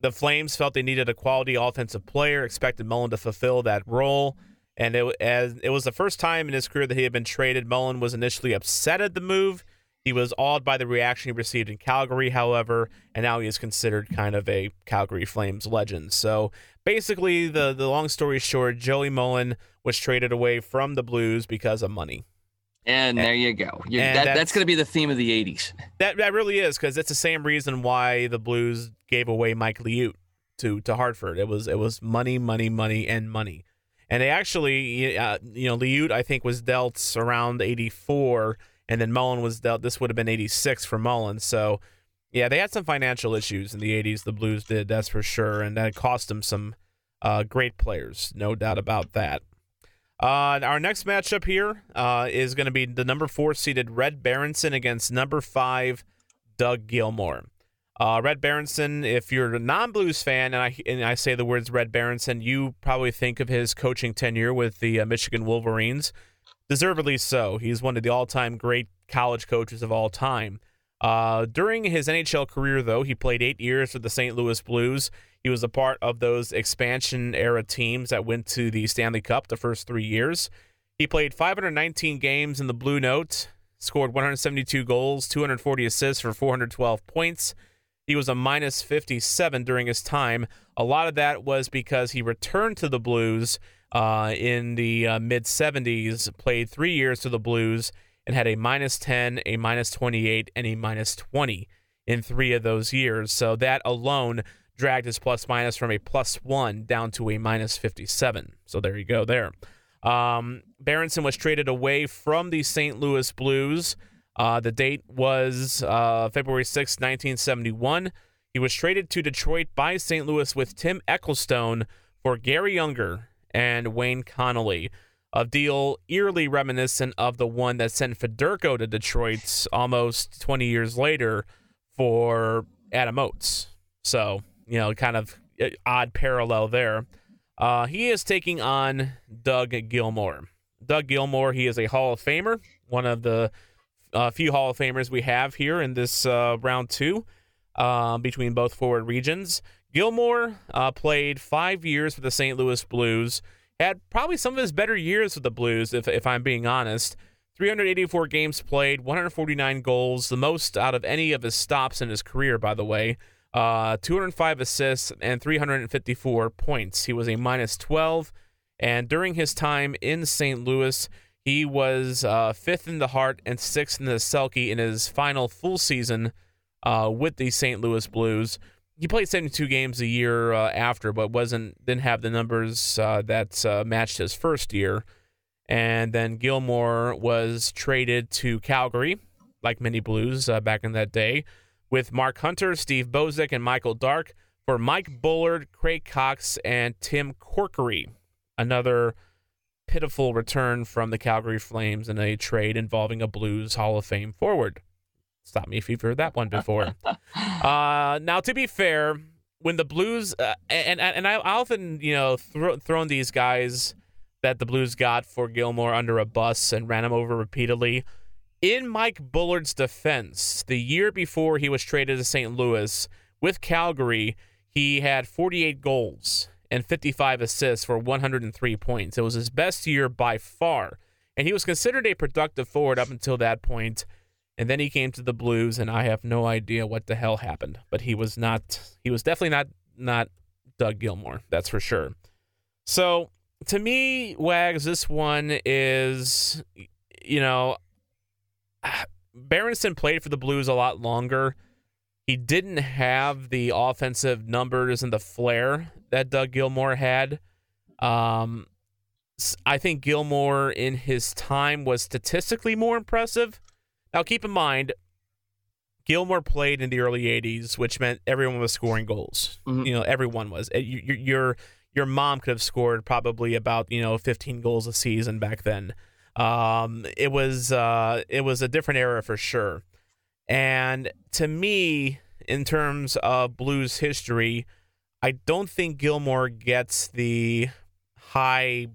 The Flames felt they needed a quality offensive player, expected Mullen to fulfill that role. And it, as, it was the first time in his career that he had been traded. Mullen was initially upset at the move he was awed by the reaction he received in Calgary, however, and now he is considered kind of a Calgary Flames legend. So basically, the, the long story short, Joey Mullen was traded away from the Blues because of money. And, and there you go. That, that's, that's going to be the theme of the 80s. That, that really is because it's the same reason why the Blues gave away Mike Liut to, to Hartford. It was it was money, money, money, and money. And they actually, uh, you know, Liut, I think, was dealt around 84 and then Mullen was dealt. This would have been 86 for Mullen. So Yeah, they had some financial issues in the 80s, the Blues did, that's for sure. And that cost them some uh, great players, no doubt about that. Uh, our next matchup here uh, is going to be the number four seeded Red Berenson against number five Doug Gilmour. Uh, Red Berenson, if you're a non-Blues fan, and I and I say the words Red Berenson, you probably think of his coaching tenure with the uh, Michigan Wolverines. Deservedly so. He's one of the all-time great college coaches of all time. Uh, during his NHL career, though, he played eight years for the St. Louis Blues. He was a part of those expansion era teams that went to the Stanley Cup the first three years. He played 519 games in the Blue Note, scored 172 goals, 240 assists for 412 points. He was a minus 57 during his time. A lot of that was because he returned to the Blues uh, in the uh, mid 70s, played three years to the Blues, and had a minus 10, a minus 28, and a minus 20 in three of those years. So that alone dragged his plus minus from a plus one down to a minus 57. So there you go there. Um, Berenson was traded away from the St. Louis Blues. Uh, the date was uh, February 6, 1971. He was traded to Detroit by St. Louis with Tim Ecclestone for Garry Unger and Wayne Connelly. A deal eerily reminiscent of the one that sent Federko to Detroit almost 20 years later for Adam Oates. So you know, kind of uh, odd parallel there. Uh, he is taking on Doug Gilmour. Doug Gilmour, he is a Hall of Famer, one of the uh, few Hall of Famers we have here in this uh, round two uh, between both forward regions. Gilmour uh, played five years for the St. Louis Blues, had probably some of his better years with the Blues, if, if I'm being honest. 384 games played, 149 goals, the most out of any of his stops in his career, by the way uh, 205 assists and 354 points. He was a minus 12. And during his time in St. Louis, he was uh, fifth in the Hart and sixth in the Selke in his final full season uh, with the St. Louis Blues. He played 72 games a year uh, after, but wasn't didn't have the numbers uh, that uh, matched his first year. And then Gilmour was traded to Calgary, like many Blues uh, back in that day with Mark Hunter, Steve Bozek, and Michael Dark for Mike Bullard, Craig Coxe, and Tim Corkery. Another pitiful return from the Calgary Flames in a trade involving a Blues Hall of Fame forward. Stop me if you've heard that one before. uh, now, to be fair, when the Blues uh, and and I often you know throw, thrown these guys that the Blues got for Gilmour under a bus and ran him over repeatedly. In Mike Bullard's defense, the year before he was traded to St. Louis with Calgary, he had 48 goals and 55 assists for 103 points. It was his best year by far. And he was considered a productive forward up until that point. And then he came to the Blues, and I have no idea what the hell happened. But he was not, he was definitely not, not Doug Gilmour, that's for sure. So to me, Wags, this one is, you know, Berenson played for the Blues a lot longer. He didn't have the offensive numbers and the flair that Doug Gilmour had. Um, I think Gilmour in his time was statistically more impressive. Now, keep in mind, Gilmour played in the early '80s, which meant everyone was scoring goals. Mm-hmm. You know, everyone was. Your your your mom could have scored probably about you know 15 goals a season back then. Um, it was uh, it was a different era for sure. And to me, in terms of blues history, I don't think Gilmour gets the high,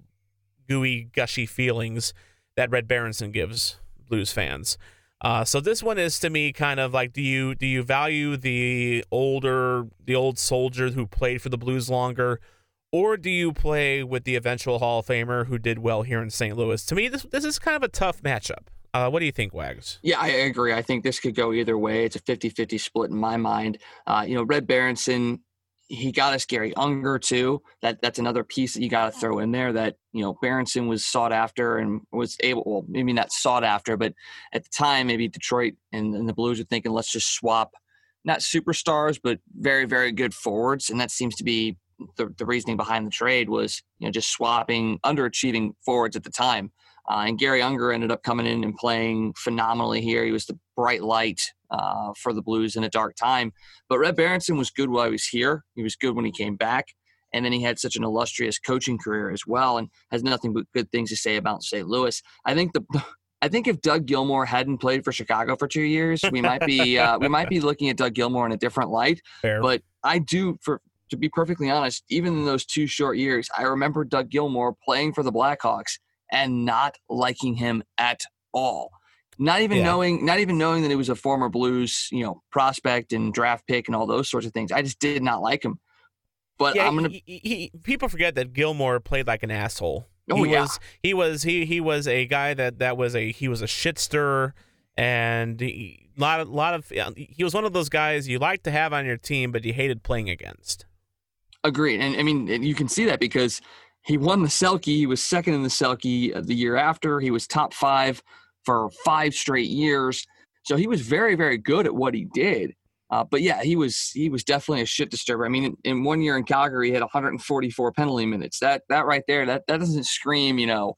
gooey, gushy feelings that Red Berenson gives blues fans. Uh, so this one is to me kind of like do you do you value the older the old soldier who played for the Blues longer, or do you play with the eventual Hall of Famer who did well here in St. Louis? To me, this this is kind of a tough matchup. Uh, what do you think, Wags? Yeah, I agree. I think this could go either way. It's a 50-50 split in my mind. Uh, you know, Red Berenson, he got us Garry Unger too. That that's another piece that you got to throw in there. That you know, Berenson was sought after and was able. Well, maybe not sought after, but at the time, maybe Detroit and, and the Blues were thinking, let's just swap not superstars, but very, very good forwards. And that seems to be the, the reasoning behind the trade was you know just swapping underachieving forwards at the time. Uh, and Garry Unger ended up coming in and playing phenomenally here. He was the bright light uh, for the Blues in a dark time. But Red Berenson was good while he was here. He was good when he came back. And then he had such an illustrious coaching career as well and has nothing but good things to say about St. Louis. I think the I think if Doug Gilmour hadn't played for Chicago for two years, we might be uh, we might be looking at Doug Gilmour in a different light. Fair. But I do, for to be perfectly honest, even in those two short years, I remember Doug Gilmour playing for the Blackhawks and not liking him at all. Not even Yeah. knowing, not even knowing that he was a former Blues, you know, prospect and draft pick and all those sorts of things. I just did not like him. But yeah, I'm gonna. he, he, he- people forget that Gilmour played like an asshole. Oh, he yeah. was he was he he was a guy that that was a he was a shit stirrer and he, lot of lot of he was one of those guys you like to have on your team but you hated playing against. Agreed. And I mean, and you can see that because he won the Selke. He was second in the Selke uh, the year after. He was top five for five straight years. So he was very, very good at what he did. Uh, but yeah, he was he was definitely a shit disturber. I mean, in, in one year in Calgary, he had 144 penalty minutes. That that right there, that that doesn't scream, you know,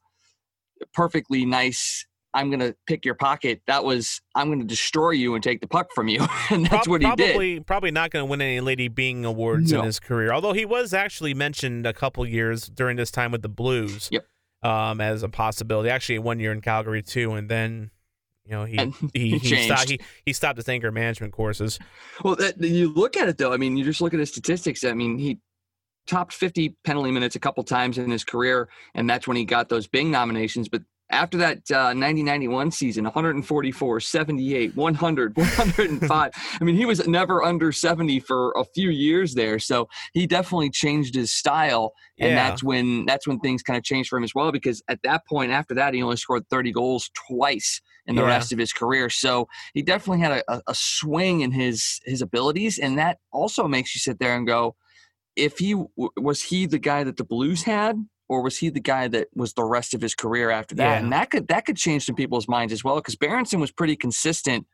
perfectly nice. I'm gonna pick your pocket. That was I'm gonna destroy you and take the puck from you, and that's Prob- what he did. probably probably not going to win any Lady Byng awards No. in his career. Although he was actually mentioned a couple years during this time with the Blues. Yep. Um, as a possibility. Actually, one year in Calgary too, and then you know he he, he he, stopped, he he stopped his anger management courses. Well, that, you look at it though. I mean, you just look at his statistics. I mean, he topped 50 penalty minutes a couple times in his career, and that's when he got those Byng nominations. But after that uh, 90-91 season, 144, 78, 100, 105. I mean, he was never under 70 for a few years there. So he definitely changed his style, and Yeah. that's when that's when things kind of changed for him as well. Because at that point, after that, he only scored 30 goals twice in the Yeah. rest of his career. So he definitely had a, a, a swing in his his abilities, and that also makes you sit there and go, if he was he the guy that the Blues had, or was he the guy that was the rest of his career after that? Yeah. And that could that could change some people's minds as well, because Berenson was pretty consistent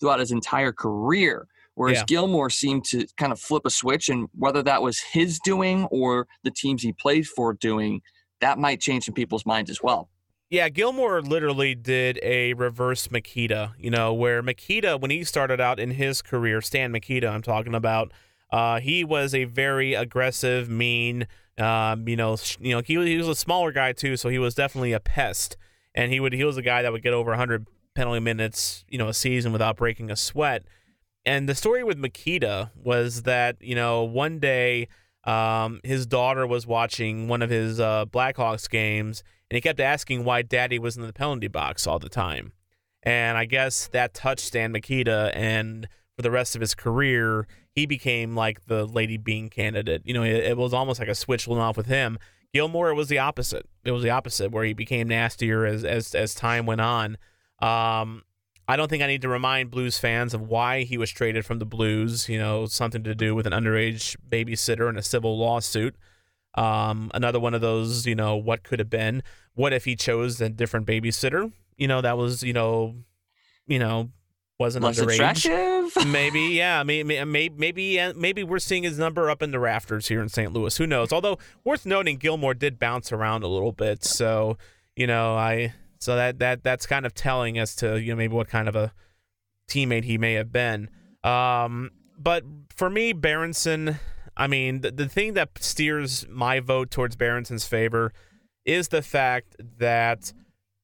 throughout his entire career. Whereas Yeah. Gilmour seemed to kind of flip a switch, and whether that was his doing or the teams he played for doing, that might change some people's minds as well. Yeah, Gilmour literally did a reverse Mikita, you know, where Mikita, when he started out in his career, Stan Mikita, I'm talking about, uh, he was a very aggressive, mean, um, you know, you know, he, was- he was a smaller guy too, so he was definitely a pest, and he would he was a guy that would get over 100 penalty minutes, you know, a season without breaking a sweat. And the story with Mikita was that you know one day um, his daughter was watching one of his uh, Blackhawks games, and he kept asking why Daddy was in the penalty box all the time. And I guess that touched Stan Mikita, and for the rest of his career, he became like the Lady Byng candidate. You know, it, it was almost like a switch went off with him. Gilmour, it was the opposite. It was the opposite, where he became nastier as as as time went on. Um, I don't think I need to remind Blues fans of why he was traded from the Blues. You know, something to do with an underage babysitter and a civil lawsuit. Um, another one of those, you know, what could have been. What if he chose a different babysitter? You know, that was, you know, you know, wasn't Less underage. attractive. maybe, yeah. Maybe, maybe, maybe, maybe we're seeing his number up in the rafters here in St. Louis. Who knows? Although worth noting, Gilmour did bounce around a little bit, so you know, I so that that that's kind of telling as to you know maybe what kind of a teammate he may have been. Um, but for me, Berenson, I mean, the, the thing that steers my vote towards Berenson's favor is the fact that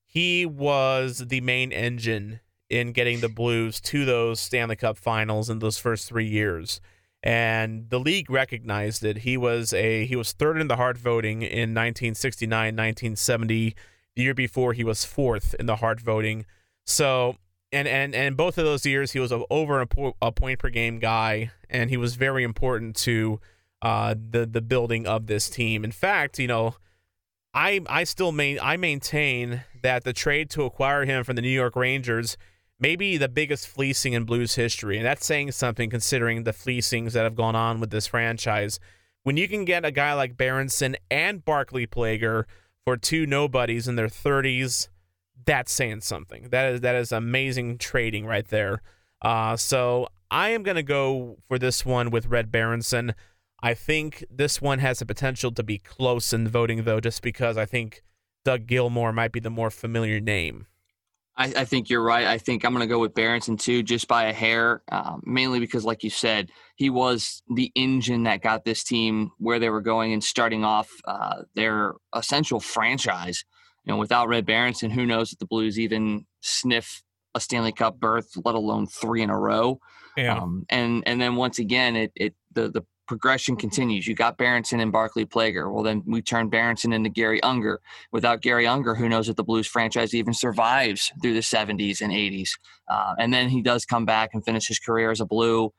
he was the main engine in getting the Blues to those Stanley Cup finals in those first three years. And the league recognized it. He was a he was third in the Hart voting in 1969, 1970. The year before, he was fourth in the Hart voting. So, and and and both of those years, he was a, over a, a point per game guy, and he was very important to uh, the the building of this team. In fact, you know, I I still main I maintain that the trade to acquire him from the New York Rangers may be the biggest fleecing in Blues history, and that's saying something considering the fleecings that have gone on with this franchise. When you can get a guy like Berenson and Barclay Plager for two nobodies in their 30s, that's saying something. That is that is amazing trading right there. Uh, so I am gonna go for this one with Red Berenson. I think this one has the potential to be close in voting, though, just because I think Doug Gilmour might be the more familiar name. I, I think you're right. I think I'm going to go with Berenson too, just by a hair, um, mainly because, like you said, he was the engine that got this team where they were going and starting off uh, their essential franchise. You know, without Red Berenson, who knows if the Blues even sniff a Stanley Cup berth, let alone three in a row. Yeah. Um, and and then once again, it it the the progression continues. You got Berenson and Barclay Plager. Well, then we turn Berenson into Garry Unger. Without Garry Unger, who knows if the Blues franchise even survives through the 70s and 80s? Uh, and then he does come back and finish his career as a Blue.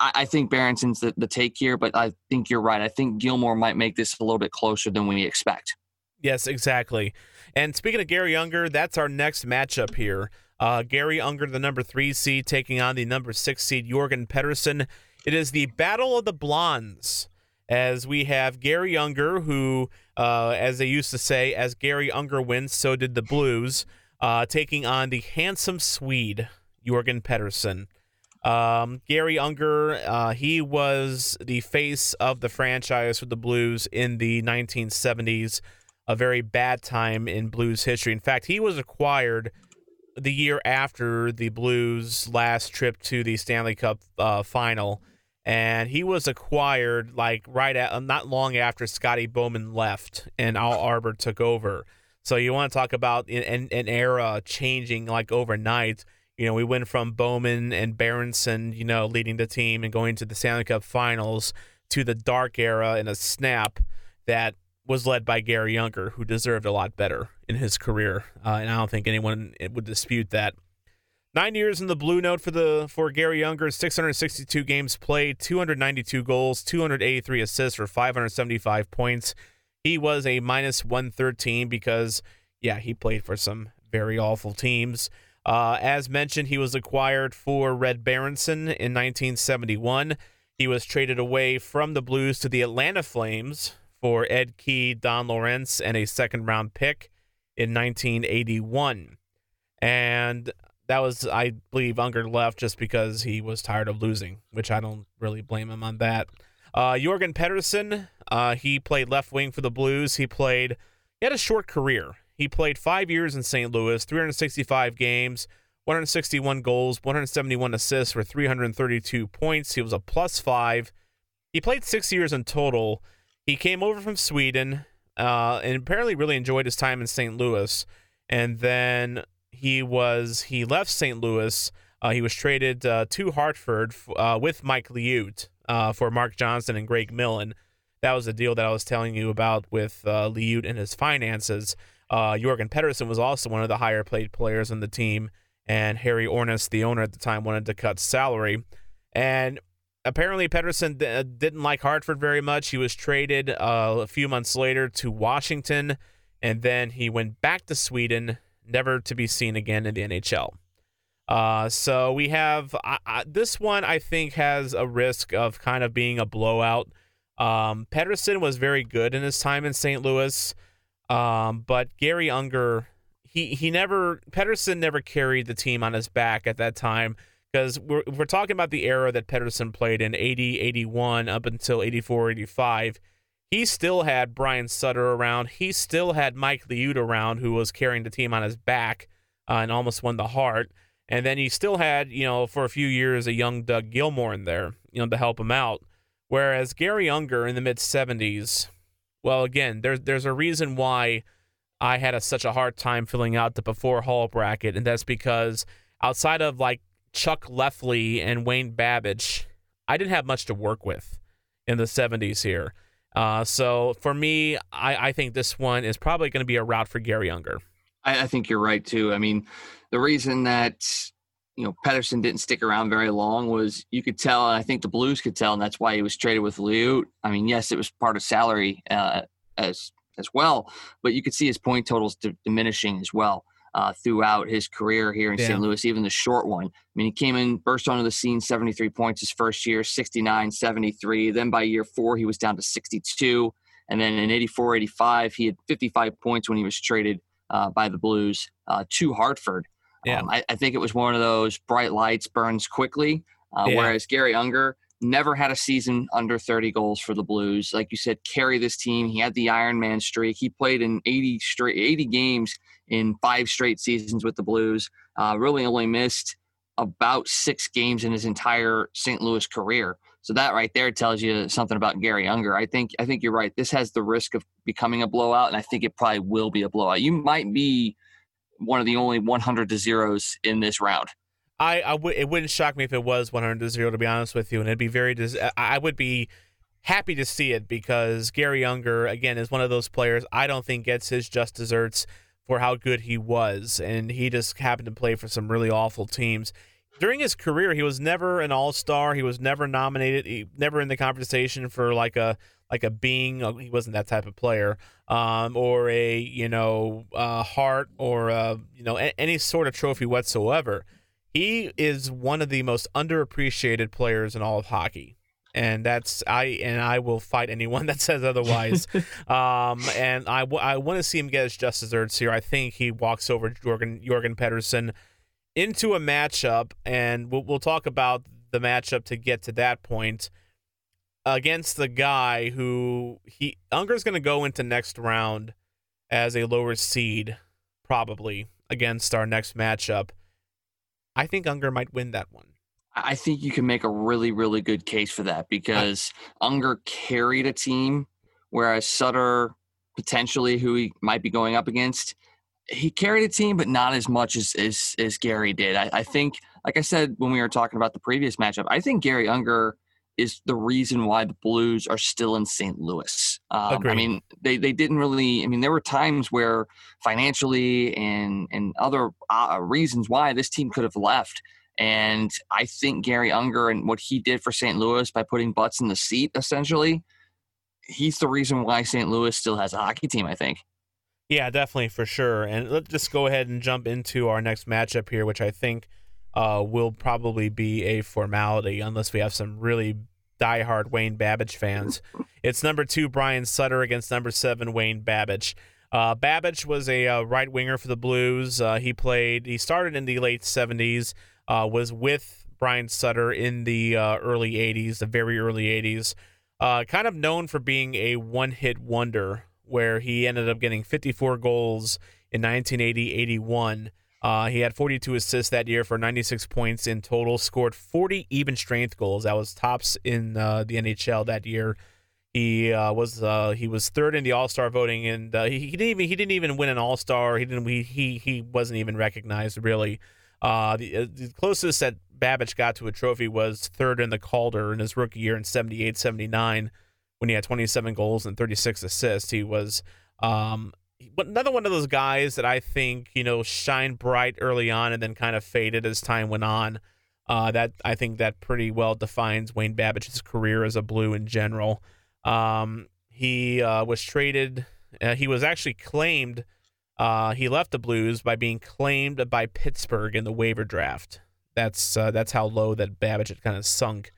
I, I think Berenson's the, the take here, but I think you're right. I think Gilmour might make this a little bit closer than we expect. Yes, exactly. And speaking of Garry Unger, that's our next matchup here. Uh, Garry Unger, the number three seed, taking on the number six seed Jorgen Pettersson. It is the Battle of the Blondes, as we have Garry Unger, who, uh, as they used to say, as Garry Unger wins, so did the Blues, uh, taking on the handsome Swede, Jorgen Pettersson. Um, Garry Unger, uh, he was the face of the franchise for the Blues in the 1970s, a very bad time in Blues history. In fact, he was acquired the year after the Blues' last trip to the Stanley Cup uh, final and he was acquired like right at not long after Scotty Bowman left and Al Arbour took over. So you want to talk about an, an era changing like overnight. You know, we went from Bowman and Berenson, you know, leading the team and going to the Stanley Cup Finals to the dark era in a snap that was led by Garry Unger, who deserved a lot better in his career, uh, and I don't think anyone would dispute that. Nine years in the blue note for the for Garry Unger, 662 games played, 292 goals, 283 assists for 575 points. He was a minus 113 because, yeah, he played for some very awful teams. Uh, as mentioned, he was acquired for Red Berenson in 1971. He was traded away from the Blues to the Atlanta Flames for Ed Kea, Don Lawrence, and a second round pick in 1981. And that was, I believe, Unger left just because he was tired of losing, which I don't really blame him on that. Uh, Jorgen Pettersson, uh, he played left wing for the Blues. He played, he had a short career. He played five years in St. Louis, 365 games, 161 goals, 171 assists for 332 points. He was a plus five. He played six years in total. He came over from Sweden uh, and apparently really enjoyed his time in St. Louis. And then he was he left St. Louis. Uh, he was traded uh, to Hartford uh, with Mike Liut uh, for Mark Johnson and Greg Millen. That was the deal that I was telling you about with uh, Liut and his finances. Uh, Jorgen Pettersson was also one of the higher paid players on the team, and Harry Ornest, the owner at the time, wanted to cut salary. And apparently, Pettersson d- didn't like Hartford very much. He was traded a few months later to Washington, and then he went back to Sweden never to be seen again in the NHL. Uh, so we have this one. I think has a risk of kind of being a blowout. Um, Pettersson was very good in his time in St. Louis, um, but Garry Unger, he he never Pettersson never carried the team on his back at that time because we're we're talking about the era that Pettersson played in 80, 81 up until 84, 85 he still had Brian Sutter around. He still had Mike Liut around, who was carrying the team on his back uh, and almost won the Hart. And then he still had, you know, for a few years, a young Doug Gilmour in there, you know, to help him out. Whereas Garry Unger in the mid 70s, well, again, there's there's a reason why I had a, such a hard time filling out the before Hull bracket, and that's because outside of like Chuck Lefley and Wayne Babych, I didn't have much to work with in the 70s here. Uh, so for me, I, I think this one is probably going to be a route for Garry Unger. I, I, think you're right too. I mean, the reason that you know Pettersson didn't stick around very long was you could tell, and I think the Blues could tell, and that's why he was traded with Liut. I mean, yes, it was part of salary uh, as as well, but you could see his point totals d- diminishing as well uh, throughout his career here in yeah. St. Louis, even the short one. I mean, he came in, burst onto the scene, 73 points his first year, 69, 73. Then by year four, he was down to 62. And then in 84, 85, he had 55 points when he was traded uh, by the Blues uh, to Hartford. Yeah. Um, I, I, think it was one of those bright lights burns quickly. Uh, yeah. Whereas Garry Unger, never had a season under 30 goals for the Blues. Like you said, carry this team. He had the Iron Man streak. He played in 80 straight 80 games in five straight seasons with the Blues. Uh, really only missed about six games in his entire St. Louis career. So that right there tells you something about Garry Unger. I think I think you're right. This has the risk of becoming a blowout, and I think it probably will be a blowout. You might be one of the only 100 to zeros in this round. I, I w- it wouldn't shock me if it was 100 to zero, to be honest with you, and it'd be very. Des- I would be happy to see it because Garry Unger again is one of those players I don't think gets his just desserts for how good he was, and he just happened to play for some really awful teams. During his career, he was never an All Star. He was never nominated. He never in the conversation for like a like a being. Uh, he wasn't that type of player, um, or a you know uh, Hart or a, you know a- any sort of trophy whatsoever. He is one of the most underappreciated players in all of hockey and that's I and I will fight anyone that says otherwise. um, and I, w- I want to see him get his just desserts here. I think he walks over Jorgen Jorgen Pettersson into a matchup, and we'll, we'll talk about the matchup to get to that point against the guy who he Unger's going to go into next round as a lower seed, probably against our next matchup. I think Unger might win that one. I think you can make a really, really good case for that because Unger carried a team, whereas Sutter, potentially, who he might be going up against, he carried a team, but not as much as as, as Garry did. I, I think, like I said when we were talking about the previous matchup, I think Garry Unger is the reason why the Blues are still in St. Louis. Um, I mean, they, they didn't really. I mean, there were times where financially and and other uh, reasons why this team could have left. And I think Garry Unger and what he did for St. Louis by putting butts in the seat, essentially, he's the reason why St. Louis still has a hockey team. I think. Yeah, definitely for sure. And let's just go ahead and jump into our next matchup here, which I think uh, will probably be a formality unless we have some really diehard Wayne Babych fans. it's number two Brian Sutter against number seven Wayne Babych. Uh, Babych was a uh, right winger for the Blues. Uh, he played. He started in the late '70s. Uh, was with Brian Sutter in the uh, early '80s, the very early '80s. Uh, kind of known for being a one-hit wonder, where he ended up getting 54 goals in 1980-81. Uh, he had 42 assists that year for 96 points in total. Scored 40 even strength goals. That was tops in uh, the NHL that year. He uh, was uh, he was third in the All Star voting, and uh, he, he didn't even he didn't even win an All Star. He didn't he, he he wasn't even recognized really. Uh, the, the closest that Babych got to a trophy was third in the Calder in his rookie year in 78-79 when he had 27 goals and 36 assists. He was um, but another one of those guys that I think you know shined bright early on and then kind of faded as time went on. Uh, that I think that pretty well defines Wayne Babych's career as a Blue in general. Um, he uh, was traded. Uh, he was actually claimed. Uh, he left the Blues by being claimed by Pittsburgh in the waiver draft. That's uh, that's how low that Babych had kind of sunk.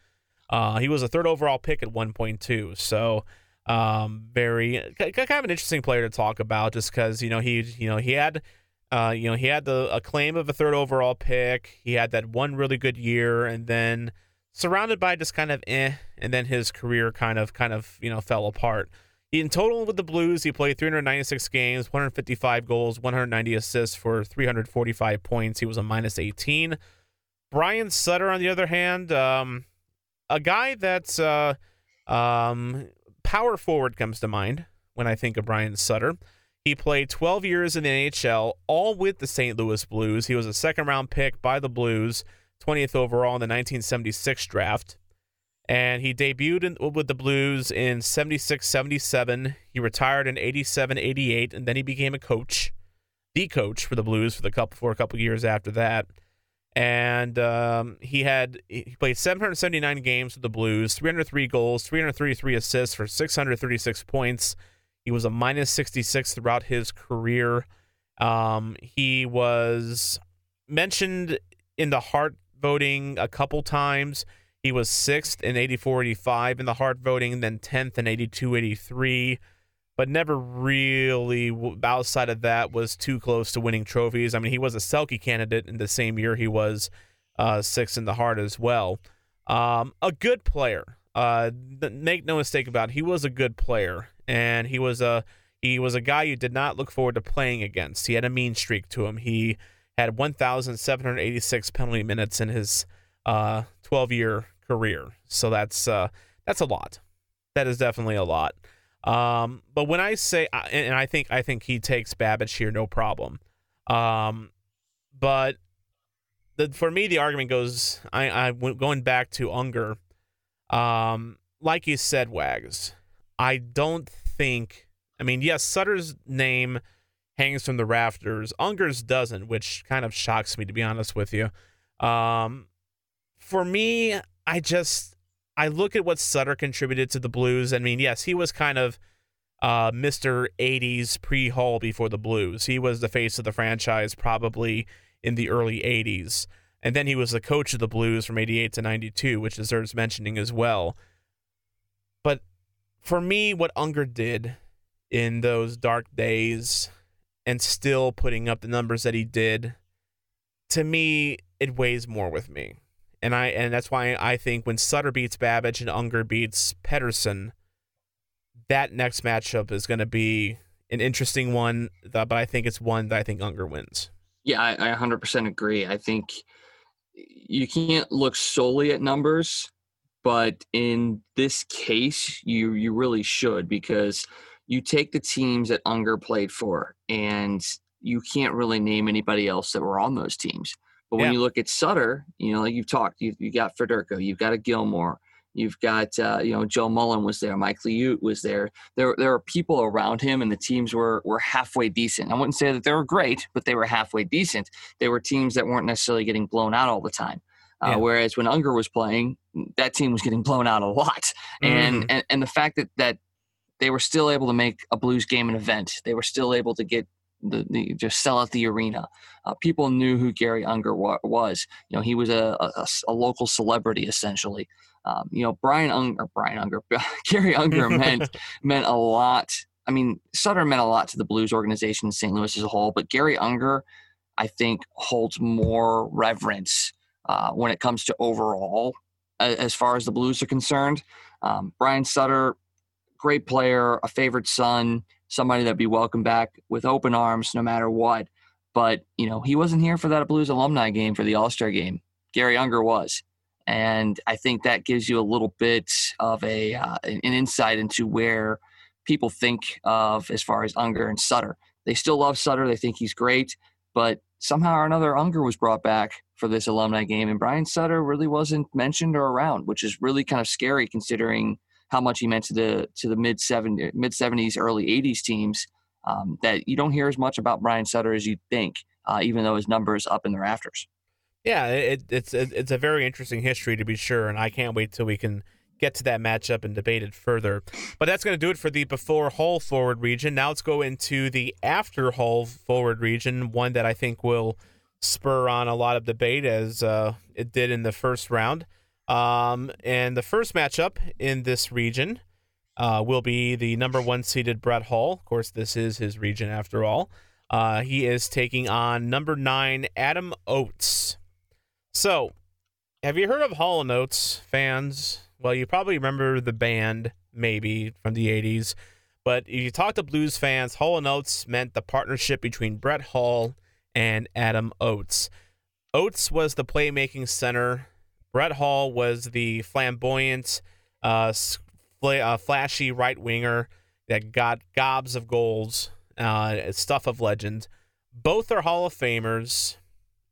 Uh, he was a third overall pick at 1.2. So um, very kind of an interesting player to talk about, just because you know he you know he had. Uh, you know, he had the a claim of a third overall pick. He had that one really good year, and then surrounded by just kind of eh, and then his career kind of kind of you know fell apart. In total with the Blues, he played 396 games, 155 goals, 190 assists for 345 points. He was a minus 18. Brian Sutter, on the other hand, um, a guy that's uh, um, power forward comes to mind when I think of Brian Sutter. He played 12 years in the NHL, all with the St. Louis Blues. He was a second round pick by the Blues, 20th overall in the 1976 draft. And he debuted in, with the Blues in 76 77. He retired in 87 88, and then he became a coach, the coach for the Blues for, the couple, for a couple years after that. And um, he had he played 779 games with the Blues, 303 goals, 333 assists for 636 points. He was a minus 66 throughout his career. Um, he was mentioned in the Hart voting a couple times. He was sixth in 84 85 in the Hart voting, then 10th in 82 83, but never really, outside of that, was too close to winning trophies. I mean, he was a Selke candidate in the same year he was uh, sixth in the Hart as well. Um, a good player. Uh, make no mistake about it, he was a good player, and he was a he was a guy you did not look forward to playing against. He had a mean streak to him. He had 1,786 penalty minutes in his uh, 12 year career. So that's uh, that's a lot. That is definitely a lot. Um, but when I say, and I think I think he takes Babych here, no problem. Um, but the, for me, the argument goes. I, I going back to Unger. Um, like you said, Wags. I don't think. I mean, yes, Sutter's name hangs from the rafters. Unger's doesn't, which kind of shocks me to be honest with you. Um, for me, I just I look at what Sutter contributed to the Blues. I mean, yes, he was kind of uh, Mr. 80s pre Hull before the Blues. He was the face of the franchise probably in the early 80s. And then he was the coach of the Blues from 88 to 92, which deserves mentioning as well. But for me, what Unger did in those dark days and still putting up the numbers that he did, to me, it weighs more with me. And I and that's why I think when Sutter beats Babych and Unger beats Pettersson, that next matchup is going to be an interesting one. But I think it's one that I think Unger wins. Yeah, I, I 100% agree. I think you can't look solely at numbers, but in this case, you you really should because you take the teams that Unger played for, and you can't really name anybody else that were on those teams. But when yeah. you look at Sutter, you know, like you've talked, you've, you got Federko, you've got a Gilmour, you've got, uh, you know, Joe Mullen was there, Mike Liut was there. There, there are people around him, and the teams were were halfway decent. I wouldn't say that they were great, but they were halfway decent. They were teams that weren't necessarily getting blown out all the time. Uh, yeah. Whereas when Unger was playing, that team was getting blown out a lot. And, mm. and and the fact that that they were still able to make a Blues game an event, they were still able to get the, the just sell out the arena. Uh, people knew who Garry Unger wa- was. You know, he was a, a, a local celebrity essentially. Um, you know, Brian Unger, Brian Unger, Garry Unger meant meant a lot. I mean, Sutter meant a lot to the Blues organization in St. Louis as a whole, but Garry Unger, I think, holds more reverence uh, when it comes to overall as far as the Blues are concerned. Um, Brian Sutter, great player, a favorite son, somebody that'd be welcomed back with open arms no matter what. But, you know, he wasn't here for that Blues alumni game for the All Star game. Garry Unger was. And I think that gives you a little bit of a uh, an insight into where people think of as far as Unger and Sutter. They still love Sutter. They think he's great. But somehow or another, Unger was brought back for this alumni game, and Brian Sutter really wasn't mentioned or around, which is really kind of scary considering how much he meant to the to the mid 70s, mid 70s, early 80s teams. Um, that you don't hear as much about Brian Sutter as you'd think, uh, even though his number is up in the rafters. Yeah, it, it's it's a very interesting history to be sure, and I can't wait till we can get to that matchup and debate it further. But that's going to do it for the before Hull forward region. Now let's go into the after Hull forward region, one that I think will spur on a lot of debate as uh, it did in the first round. Um, and the first matchup in this region uh, will be the number one seeded Brett Hull. Of course, this is his region after all. Uh, he is taking on number nine Adam Oates. So, have you heard of Hall and Oates fans? Well, you probably remember the band, maybe from the 80s. But if you talk to blues fans, Hall and Oates meant the partnership between Brett Hull and Adam Oates. Oates was the playmaking center Brett Hull was the flamboyant, uh, uh, flashy right winger that got gobs of goals, uh, stuff of legend. Both are Hall of Famers,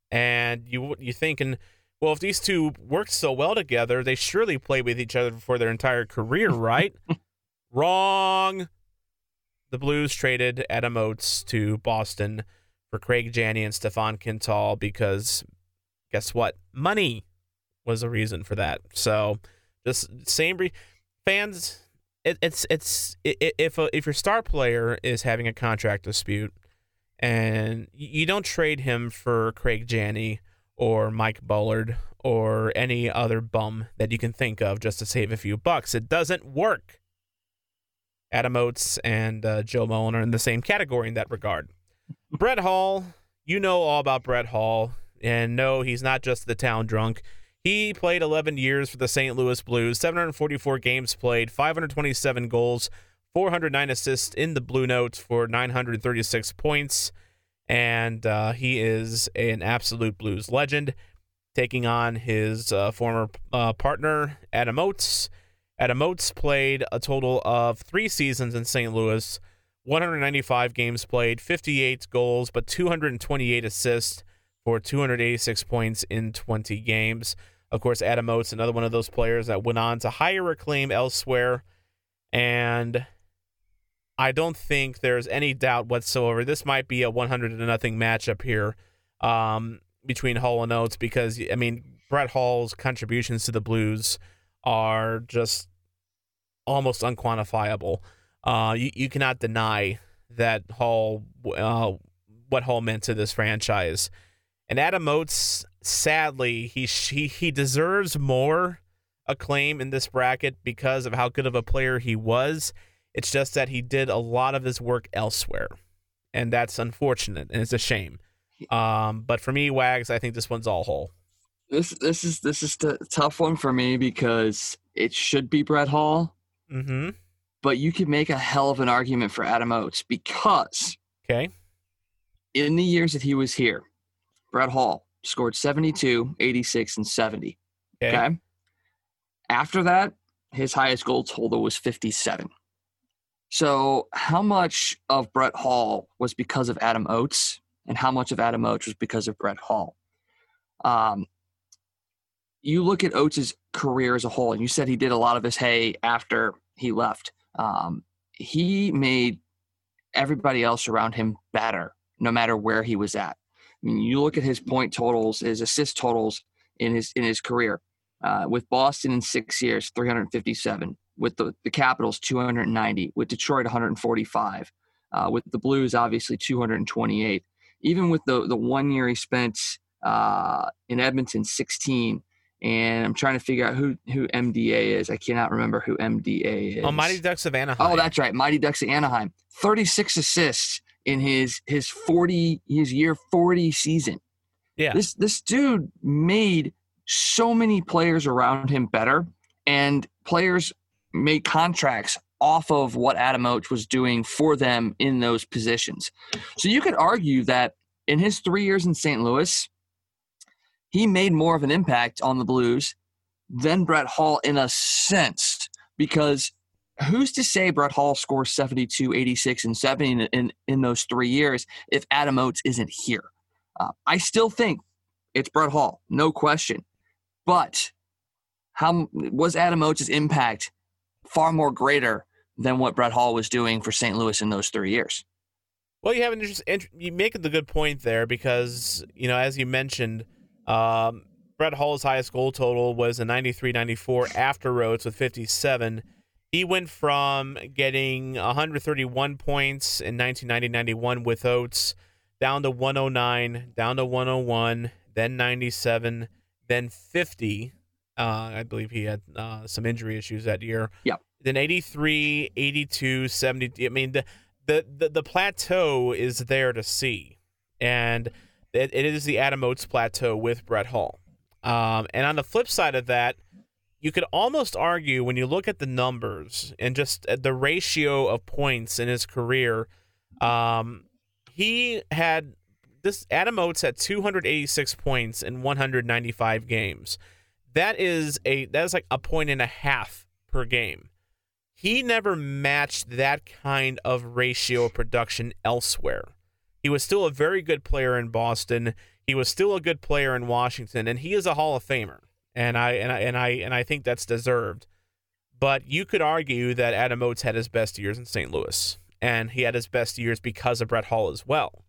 and you you thinking, well, if these two worked so well together, they surely played with each other for their entire career, right? Wrong. The Blues traded Adam Oates to Boston for Craig Janney and Stefan Quintal because guess what? Money was a reason for that. So just same re- fans. It, it's it's it, if a, if your star player is having a contract dispute and you don't trade him for Craig Janney or Mike Bullard or any other bum that you can think of just to save a few bucks. It doesn't work. Adam Oates and uh, Joe Mullen are in the same category in that regard. Brett Hull, you know all about Brett Hull, and no, he's not just the town drunk. He played 11 years for the St. Louis Blues, 744 games played, 527 goals, 409 assists in the Blue Notes for 936 points. And uh, he is an absolute Blues legend, taking on his uh, former uh, partner, Adam Oates. Adam Oates played a total of three seasons in St. Louis, 195 games played, 58 goals, but 228 assists for 286 points in 20 games. Of course, Adam Oates, another one of those players that went on to higher acclaim elsewhere. And I don't think there's any doubt whatsoever. This might be a 100 to nothing matchup here um, between Hall and Oates because, I mean, Brett Hull's contributions to the Blues are just almost unquantifiable. Uh, you, you cannot deny that Hull, uh, what Hull meant to this franchise. And Adam Oates, sadly, he, he, he deserves more acclaim in this bracket because of how good of a player he was. It's just that he did a lot of his work elsewhere. And that's unfortunate and it's a shame. Um, but for me, Wags, I think this one's all Hull. This this is this is a tough one for me because it should be Brett Hull. Mm-hmm. But you could make a hell of an argument for Adam Oates because Okay. in the years that he was here, Brett Hull scored 72, 86, and 70. Okay. Okay. After that, his highest goal total was 57. So, how much of Brett Hull was because of Adam Oates, and how much of Adam Oates was because of Brett Hull? Um, you look at Oates' career as a whole, and you said he did a lot of his hay after he left. Um, he made everybody else around him better, no matter where he was at. I mean, you look at his point totals, his assist totals in his in his career. Uh, with Boston in six years, 357. With the, the Capitals, 290. With Detroit, 145. Uh, with the Blues, obviously 228. Even with the the one year he spent uh, in Edmonton, 16. And I'm trying to figure out who who MDA is. I cannot remember who MDA is. Oh, Mighty Ducks of Anaheim. Oh, that's right. Mighty Ducks of Anaheim. 36 assists in his his 40 his year 40 season. Yeah. This this dude made so many players around him better and players made contracts off of what Adam Oates was doing for them in those positions. So you could argue that in his 3 years in St. Louis, he made more of an impact on the Blues than Brett Hull in a sense because who's to say Brett Hull scores 72, 86, and 70 in, in, in those three years if Adam Oates isn't here? Uh, I still think it's Brett Hull, no question. But how was Adam Oates' impact far more greater than what Brett Hull was doing for St. Louis in those three years? Well, you have an interest. int- You make the good point there because you know, as you mentioned, um, Brett Hull's highest goal total was a 93-94 after Rhodes with 57. He went from getting 131 points in 1990-91 with Oates down to 109, down to 101, then 97, then 50. Uh, I believe he had uh, some injury issues that year. Yep. Then 83, 82, 70. I mean, the, the, the, the plateau is there to see. And it, it is the Adam Oates plateau with Brett Hull. Um, and on the flip side of that, you could almost argue when you look at the numbers and just at the ratio of points in his career, um, he had this Adam Oates had 286 points in 195 games. That is a that is like a point and a half per game. He never matched that kind of ratio of production elsewhere. He was still a very good player in Boston. He was still a good player in Washington, and he is a Hall of Famer. And I and I and I and I think that's deserved. But you could argue that Adam Oates had his best years in St. Louis, and he had his best years because of Brett Hull as well.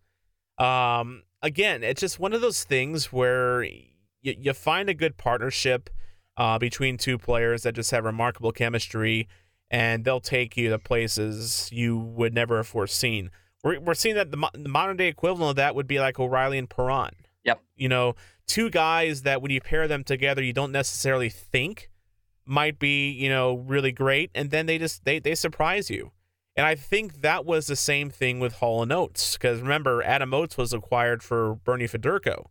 Um, again, it's just one of those things where you, you find a good partnership uh, between two players that just have remarkable chemistry, and they'll take you to places you would never have foreseen. We're, we're seeing that the, mo- the modern day equivalent of that would be like O'Reilly and Perron. Yep. You know, two guys that when you pair them together, you don't necessarily think might be, you know, really great, and then they just they they surprise you. And I think that was the same thing with Hull and Oates, because remember, Adam Oates was acquired for Bernie Federko.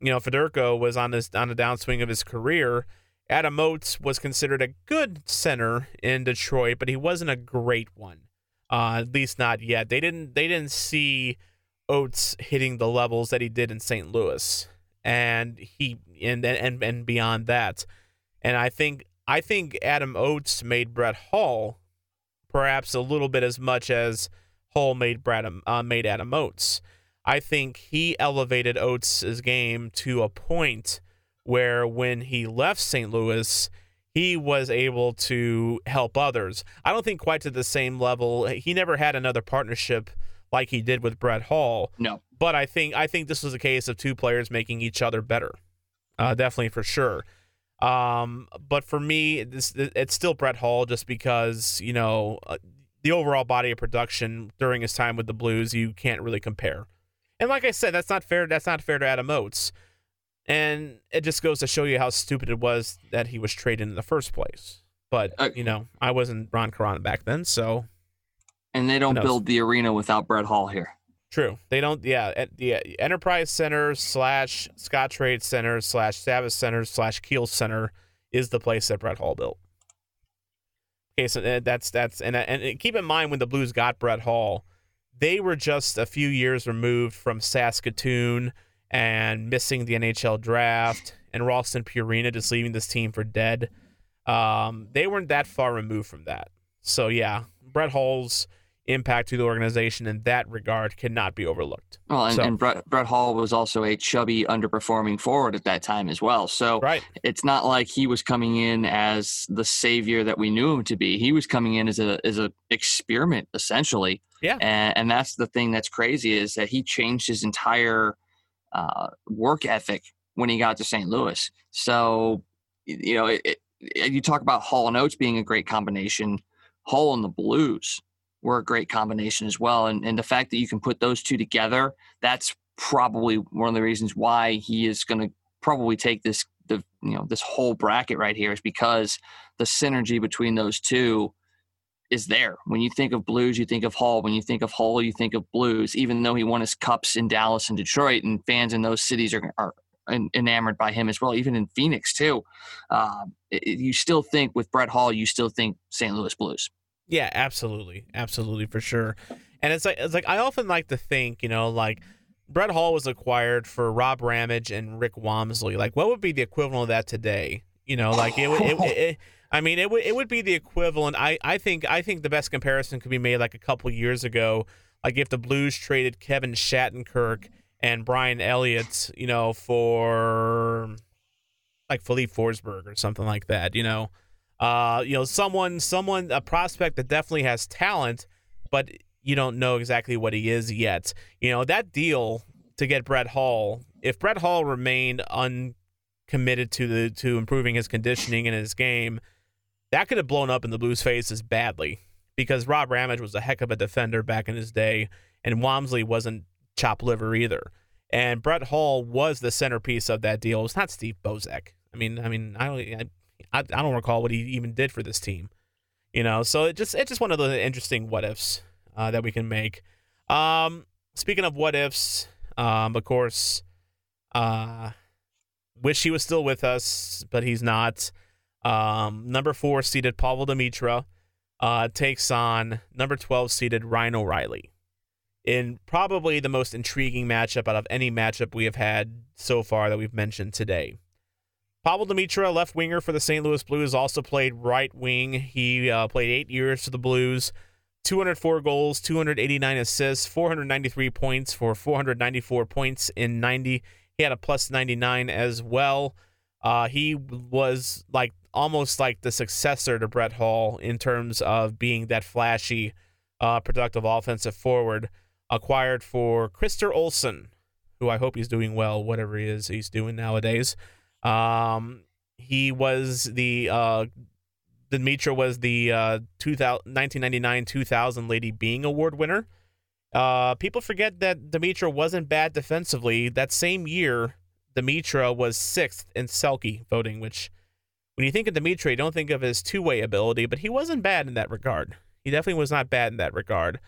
you know, Federko was on his on the downswing of his career. Adam Oates was considered a good center in Detroit, but he wasn't a great one. Uh, at least not yet. They didn't they didn't see Oates hitting the levels that he did in St. Louis, and he and and and beyond that. And I think I think Adam Oates made Brett Hull perhaps a little bit as much as Hull made Brad uh, made Adam Oates. I think he elevated Oates' game to a point where when he left St. Louis, he was able to help others. I don't think quite to the same level. He never had another partnership like he did with Brett Hull. No. But I think I think this was a case of two players making each other better. Uh, definitely for sure. Um, but for me, this, it's still Brett Hull just because, you know, uh, the overall body of production during his time with the Blues, you can't really compare. And like I said, that's not fair. That's not fair to Adam Oates. And it just goes to show you how stupid it was that he was traded in the first place. But, uh, you know, I wasn't Ron Caron back then, so. And they don't build the arena without Brett Hull here. True. They don't. Yeah. The Enterprise Center slash Scottrade Center slash Savvis Center slash Kiel Center is the place that Brett Hull built. Okay, so uh, that's that's and and keep in mind when the Blues got Brett Hull, they were just a few years removed from Saskatoon and missing the NHL draft and Ralston Purina just leaving this team for dead. Um, they weren't that far removed from that. So yeah, Brett Hull's impact to the organization in that regard cannot be overlooked. Well, and, so, and Brett, Brett Hull was also a chubby, underperforming forward at that time as well. So right. it's not like he was coming in as the savior that we knew him to be. He was coming in as a as a experiment essentially. Yeah. And, and that's the thing that's crazy is that he changed his entire uh, work ethic when he got to St. Louis. So you know, it, it, you talk about Hull and Oates being a great combination. Hull and the Blues were a great combination as well. And, and the fact that you can put those two together, that's probably one of the reasons why he is going to probably take this the you know this whole bracket right here is because the synergy between those two is there. When you think of Blues, you think of Hull. When you think of Hull, you think of Blues. Even though he won his cups in Dallas and Detroit, and fans in those cities are are enamored by him as well. Even in Phoenix too, uh, you still think with Brett Hull, you still think St. Louis Blues. Yeah, absolutely, absolutely for sure. And it's like it's like I often like to think, you know, like Brett Hull was acquired for Rob Ramage and Rick Wamsley. Like, what would be the equivalent of that today? You know, like it would. It, it, it, I mean, it would it would be the equivalent. I, I think I think the best comparison could be made like a couple years ago, like if the Blues traded Kevin Shattenkirk and Brian Elliott, you know, for like Filip Forsberg or something like that. You know, uh, you know, someone, someone, a prospect that definitely has talent, but you don't know exactly what he is yet. You know, that deal to get Brett Hull, if Brett Hull remained uncommitted to the to improving his conditioning and his game, that could have blown up in the Blues' faces badly because Rob Ramage was a heck of a defender back in his day, and Wamsley wasn't chop liver either. And Brett Hull was the centerpiece of that deal. It was not Steve Bozek. I mean, I mean, I don't, I, I, I don't recall what he even did for this team. You know, so it just it's just one of the interesting what ifs uh, that we can make. Um, speaking of what ifs, um, of course, uh, wish he was still with us, but he's not. Um, number four seeded Pavol Demitra uh, takes on number 12 seeded Ryan O'Reilly in probably the most intriguing matchup out of any matchup we have had so far that we've mentioned today. Pavol Demitra, left winger for the St. Louis Blues, also played right wing. He uh, played eight years for the Blues. 204 goals, 289 assists, 493 points for 494 points in 90. He had a plus 99 as well. Uh, he was like almost like the successor to Brett Hall in terms of being that flashy, uh, productive offensive forward. Acquired for Krister Olsson, who I hope he's doing well, whatever he is he's doing nowadays. Um, he was the uh, Demitra was the uh, 1999 2000 Lady Byng Award winner. Uh, people forget that Demitra wasn't bad defensively. That same year, Demitra was sixth in Selke voting, which when you think of Demitra, you don't think of his two way ability, but he wasn't bad in that regard. He definitely was not bad in that regard.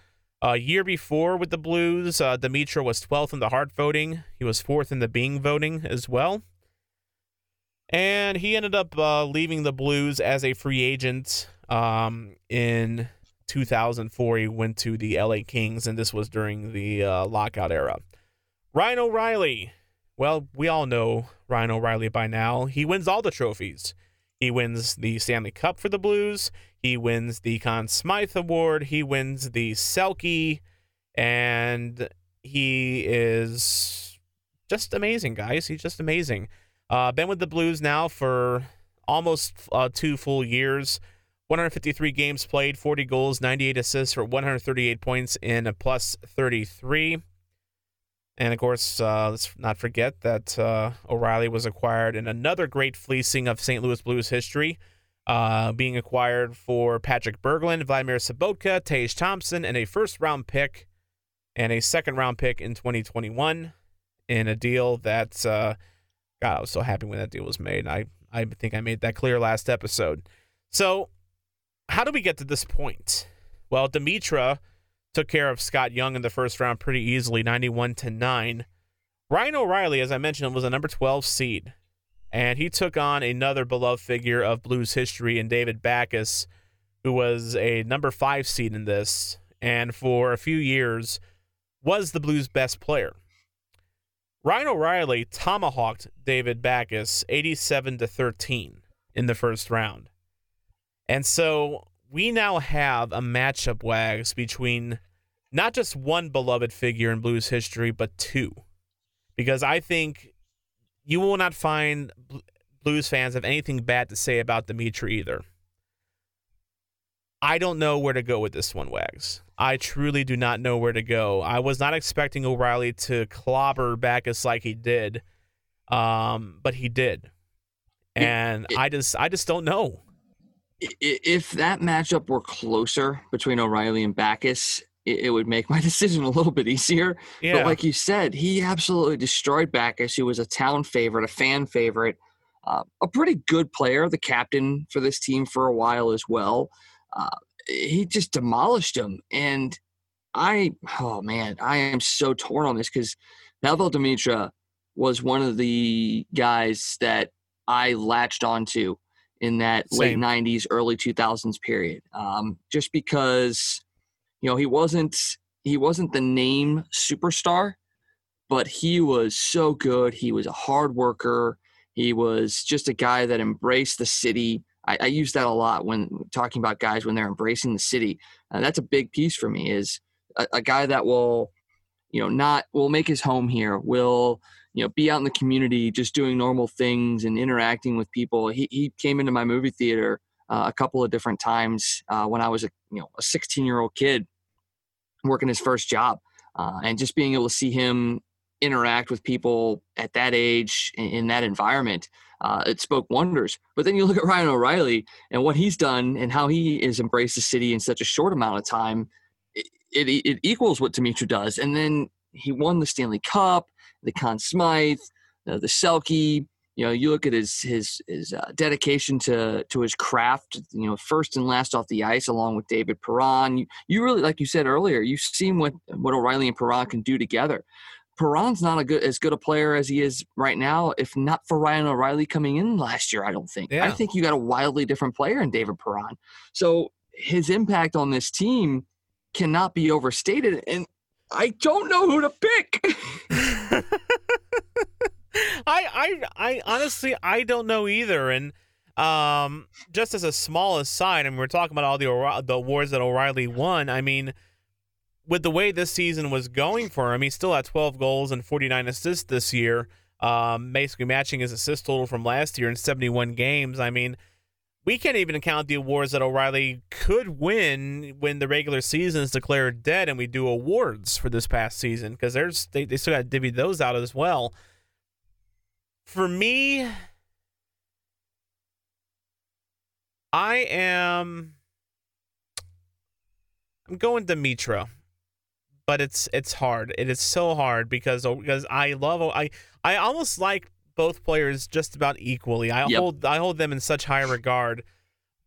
A uh, year before with the Blues, uh, Demitra was 12th in the Hart voting. He was fourth in the Byng voting as well. And he ended up uh, leaving the Blues as a free agent um, in 2004. He went to the LA Kings, and this was during the uh, lockout era. Ryan O'Reilly. Well, we all know Ryan O'Reilly by now. He wins all the trophies. He wins the Stanley Cup for the Blues. He wins the Conn Smythe Award. He wins the Selke. And he is just amazing, guys. He's just amazing. Uh, been with the Blues now for almost uh, two full years. 153 games played, 40 goals, 98 assists for 138 points in a plus 33. And of course, uh, let's not forget that uh, O'Reilly was acquired in another great fleecing of St. Louis Blues history, uh, being acquired for Patrick Berglund, Vladimir Sobotka, Tage Thompson, and a first round pick and a second round pick in 2021 in a deal that, uh, God, I was so happy when that deal was made. I, I think I made that clear last episode. So how do we get to this point? Well, Demitra took care of Scott Young in the first round pretty easily, 91 to 9. Ryan O'Reilly, as I mentioned, was a number 12 seed, and he took on another beloved figure of blues history in David Backes, who was a number 5 seed in this, and for a few years was the blues' best player. Ryan O'Reilly tomahawked David Backes 87 to 13 in the first round. And so we now have a matchup wags between not just one beloved figure in blues history, but two. Because I think you will not find blues fans have anything bad to say about Demitra either. I don't know where to go with this one, Wags. I truly do not know where to go. I was not expecting O'Reilly to clobber Backes like he did, um, but he did, and it, it, I just I just don't know if that matchup were closer between O'Reilly and Backes, it, would make my decision a little bit easier. Yeah. But like you said, he absolutely destroyed Backes, who was a town favorite, a fan favorite, uh, a pretty good player, the captain for this team for a while as well. Uh, he just demolished him. And I, oh man, I am so torn on this because Pavol Demitra was one of the guys that I latched onto in that Same. late 90s early 2000s period um, just because you know he wasn't he wasn't the name superstar but he was so good he was a hard worker he was just a guy that embraced the city i, I use that a lot when talking about guys when they're embracing the city and that's a big piece for me is a, a guy that will you know not will make his home here will you know be out in the community just doing normal things and interacting with people. He, he came into my movie theater uh, a couple of different times uh, when i was a you know a 16 year old kid working his first job uh, and just being able to see him interact with people at that age in, in that environment uh, it spoke wonders but then you look at ryan o'reilly and what he's done and how he has embraced the city in such a short amount of time it, it, it equals what Demitra does and then he won the stanley cup the Conn Smythe, uh, the Selke. You know, you look at his his his uh, dedication to to his craft. You know, first and last off the ice, along with David Perron. You, you really, like you said earlier, you've seen what what O'Reilly and Perron can do together. Perron's not a good as good a player as he is right now, if not for Ryan O'Reilly coming in last year. I don't think. Yeah. I think you got a wildly different player in David Perron. So his impact on this team cannot be overstated. And I don't know who to pick. I, I, I honestly, I don't know either. And um, just as a small aside, I mean, we're talking about all the the awards that O'Reilly won. I mean, with the way this season was going for him, he's still at 12 goals and 49 assists this year, um, basically matching his assist total from last year in 71 games. I mean, we can't even count the awards that O'Reilly could win when the regular season is declared dead and we do awards for this past season because there's they, they still got to divvy those out as well. For me, I am I'm going Demitra. But it's it's hard. It is so hard because oh, because I love oh, I I almost like both players just about equally. I yep. hold I hold them in such high regard.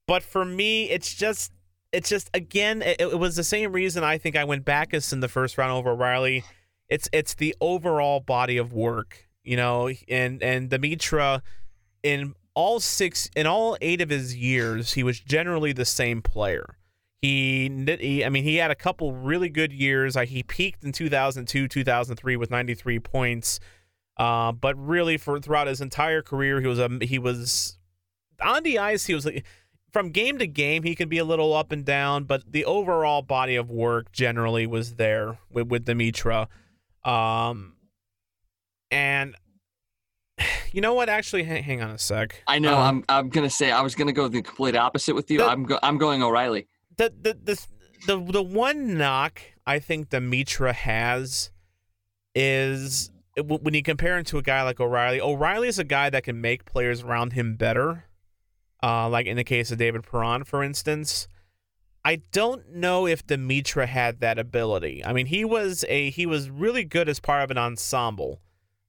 But for me, it's just it's just again, it, it was the same reason I think I went Backes in the first round over Riley. It's it's the overall body of work, you know, and and Demitra in all six in all eight of his years, he was generally the same player. He, he, I mean, he had a couple really good years. Like he peaked in 2002, 2003 with 93 points. Uh, but really, for throughout his entire career, he was a he was on the ice. He was from game to game. He could be a little up and down, but the overall body of work generally was there with with Demitra. Um, and you know what? Actually, hang, hang on a sec. I know. Um, I'm I'm gonna say I was gonna go the complete opposite with you. The, I'm go, I'm going O'Reilly. The, the the the the one knock I think Demitra has is when you compare him to a guy like O'Reilly. O'Reilly is a guy that can make players around him better. Uh, like in the case of David Perron, for instance. I don't know if Demitra had that ability. I mean, he was a he was really good as part of an ensemble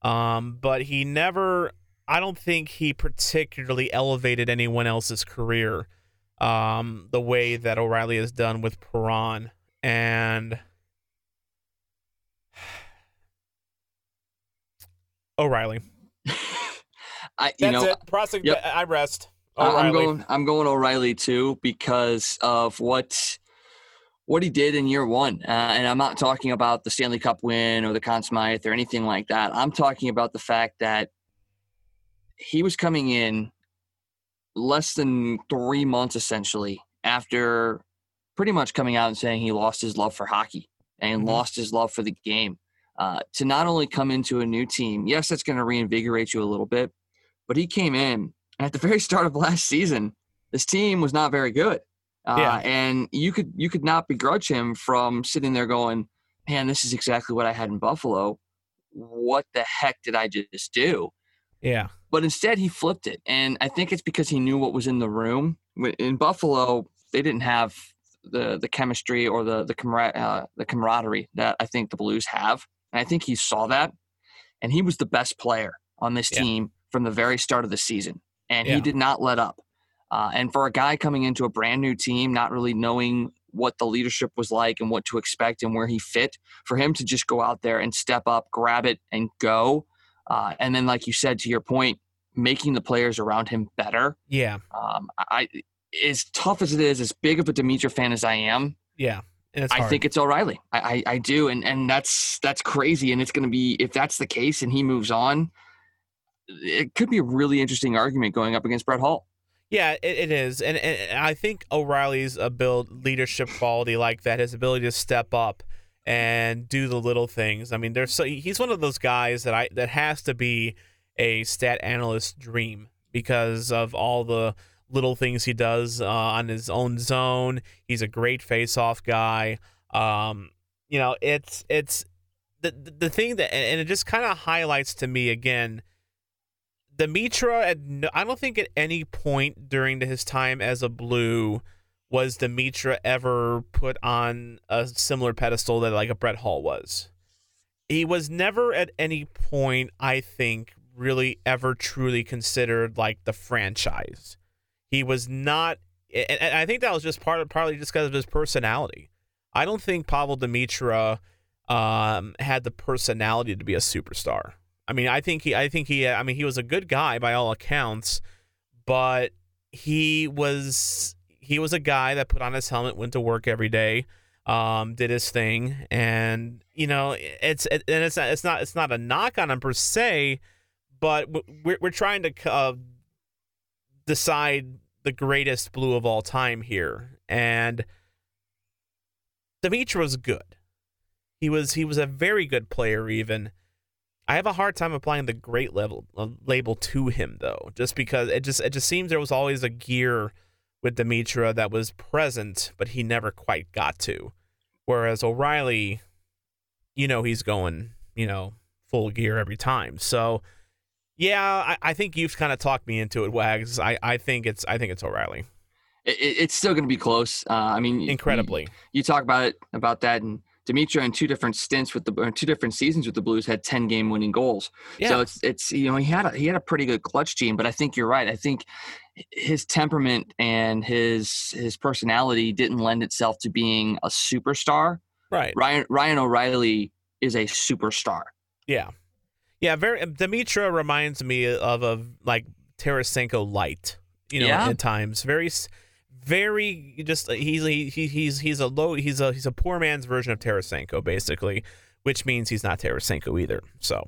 um, but he never, I don't think he particularly elevated anyone else's career um, the way that O'Reilly has done with Perron. And O'Reilly. I, you That's know, it. Prosec- yep. I rest. O'Reilly. I'm going. I'm going O'Reilly too because of what what he did in year one. Uh, and I'm not talking about the Stanley Cup win or the Conn Smythe or anything like that. I'm talking about the fact that he was coming in less than three months essentially after pretty much coming out and saying he lost his love for hockey and mm-hmm. lost his love for the game. Uh, to not only come into a new team, yes, that's going to reinvigorate you a little bit, but he came in at the very start of last season. This team was not very good. Uh, yeah. And you could you could not begrudge him from sitting there going, "Man, this is exactly what I had in Buffalo. What the heck did I just do?" Yeah. But instead, he flipped it, and I think it's because he knew what was in the room. In Buffalo, they didn't have the the chemistry or the the camar- uh, the camaraderie that I think the Blues have, and I think he saw that, and he was the best player on this yeah. team from the very start of the season, and yeah. he did not let up. Uh, and for a guy coming into a brand new team, not really knowing what the leadership was like and what to expect and where he fit, for him to just go out there and step up, grab it, and go. Uh, and then, like you said, to your point, making the players around him better. Yeah. Um, I as tough as it is, as big of a Demitra fan as I am. Yeah. I think it's O'Reilly. I, I, I do, and and that's that's crazy. And it's going to be if that's the case, and he moves on, it could be a really interesting argument going up against Brett Hull. Yeah, it, it is, and, and I think O'Reilly's ability, leadership quality like that, his ability to step up and do the little things. I mean, there's so he's one of those guys that I that has to be a stat analyst dream because of all the little things he does uh, on his own zone. He's a great face-off guy. Um, you know, it's it's the the thing that and it just kind of highlights to me again Demitra, at I don't think at any point during his time as a Blue was Demitra ever put on a similar pedestal that like a Brett Hull was. He was never at any point, I think, really ever truly considered like the franchise. He was not, and I think that was just part of partly just because of his personality. I don't think Pavol Demitra um, had the personality to be a superstar. I mean, I think he, I think he, I mean, he was a good guy by all accounts, but he was, he was a guy that put on his helmet, went to work every day, um, did his thing, and you know, it's, it, and it's not, it's not, it's not a knock on him per se, but we're we're trying to uh, decide the greatest blue of all time here, and Demitra was good. He was he was a very good player even. I have a hard time applying the great level uh, label to him though, just because it just it just seems there was always a gear with Demitra that was present, but he never quite got to. Whereas O'Reilly, you know, he's going, you know, full gear every time. So, yeah, I, I think you've kind of talked me into it, Wags. I, I think it's I think it's O'Reilly. It, it's still going to be close. Uh, I mean, incredibly. You, you, talk about it about that, and Demitra in two different stints with the two different seasons with the Blues had ten game winning goals. Yeah. So it's it's you know he had a, he had a pretty good clutch team, but I think you're right. I think his temperament and his his personality didn't lend itself to being a superstar. Right. Ryan Ryan O'Reilly is a superstar. Yeah. Yeah, very Demitra reminds me of a like Tarasenko light, you know, Yeah. at times. Very very just he's he, he- he's he's a low he's a he's a poor man's version of Tarasenko basically, which means he's not Tarasenko either. So,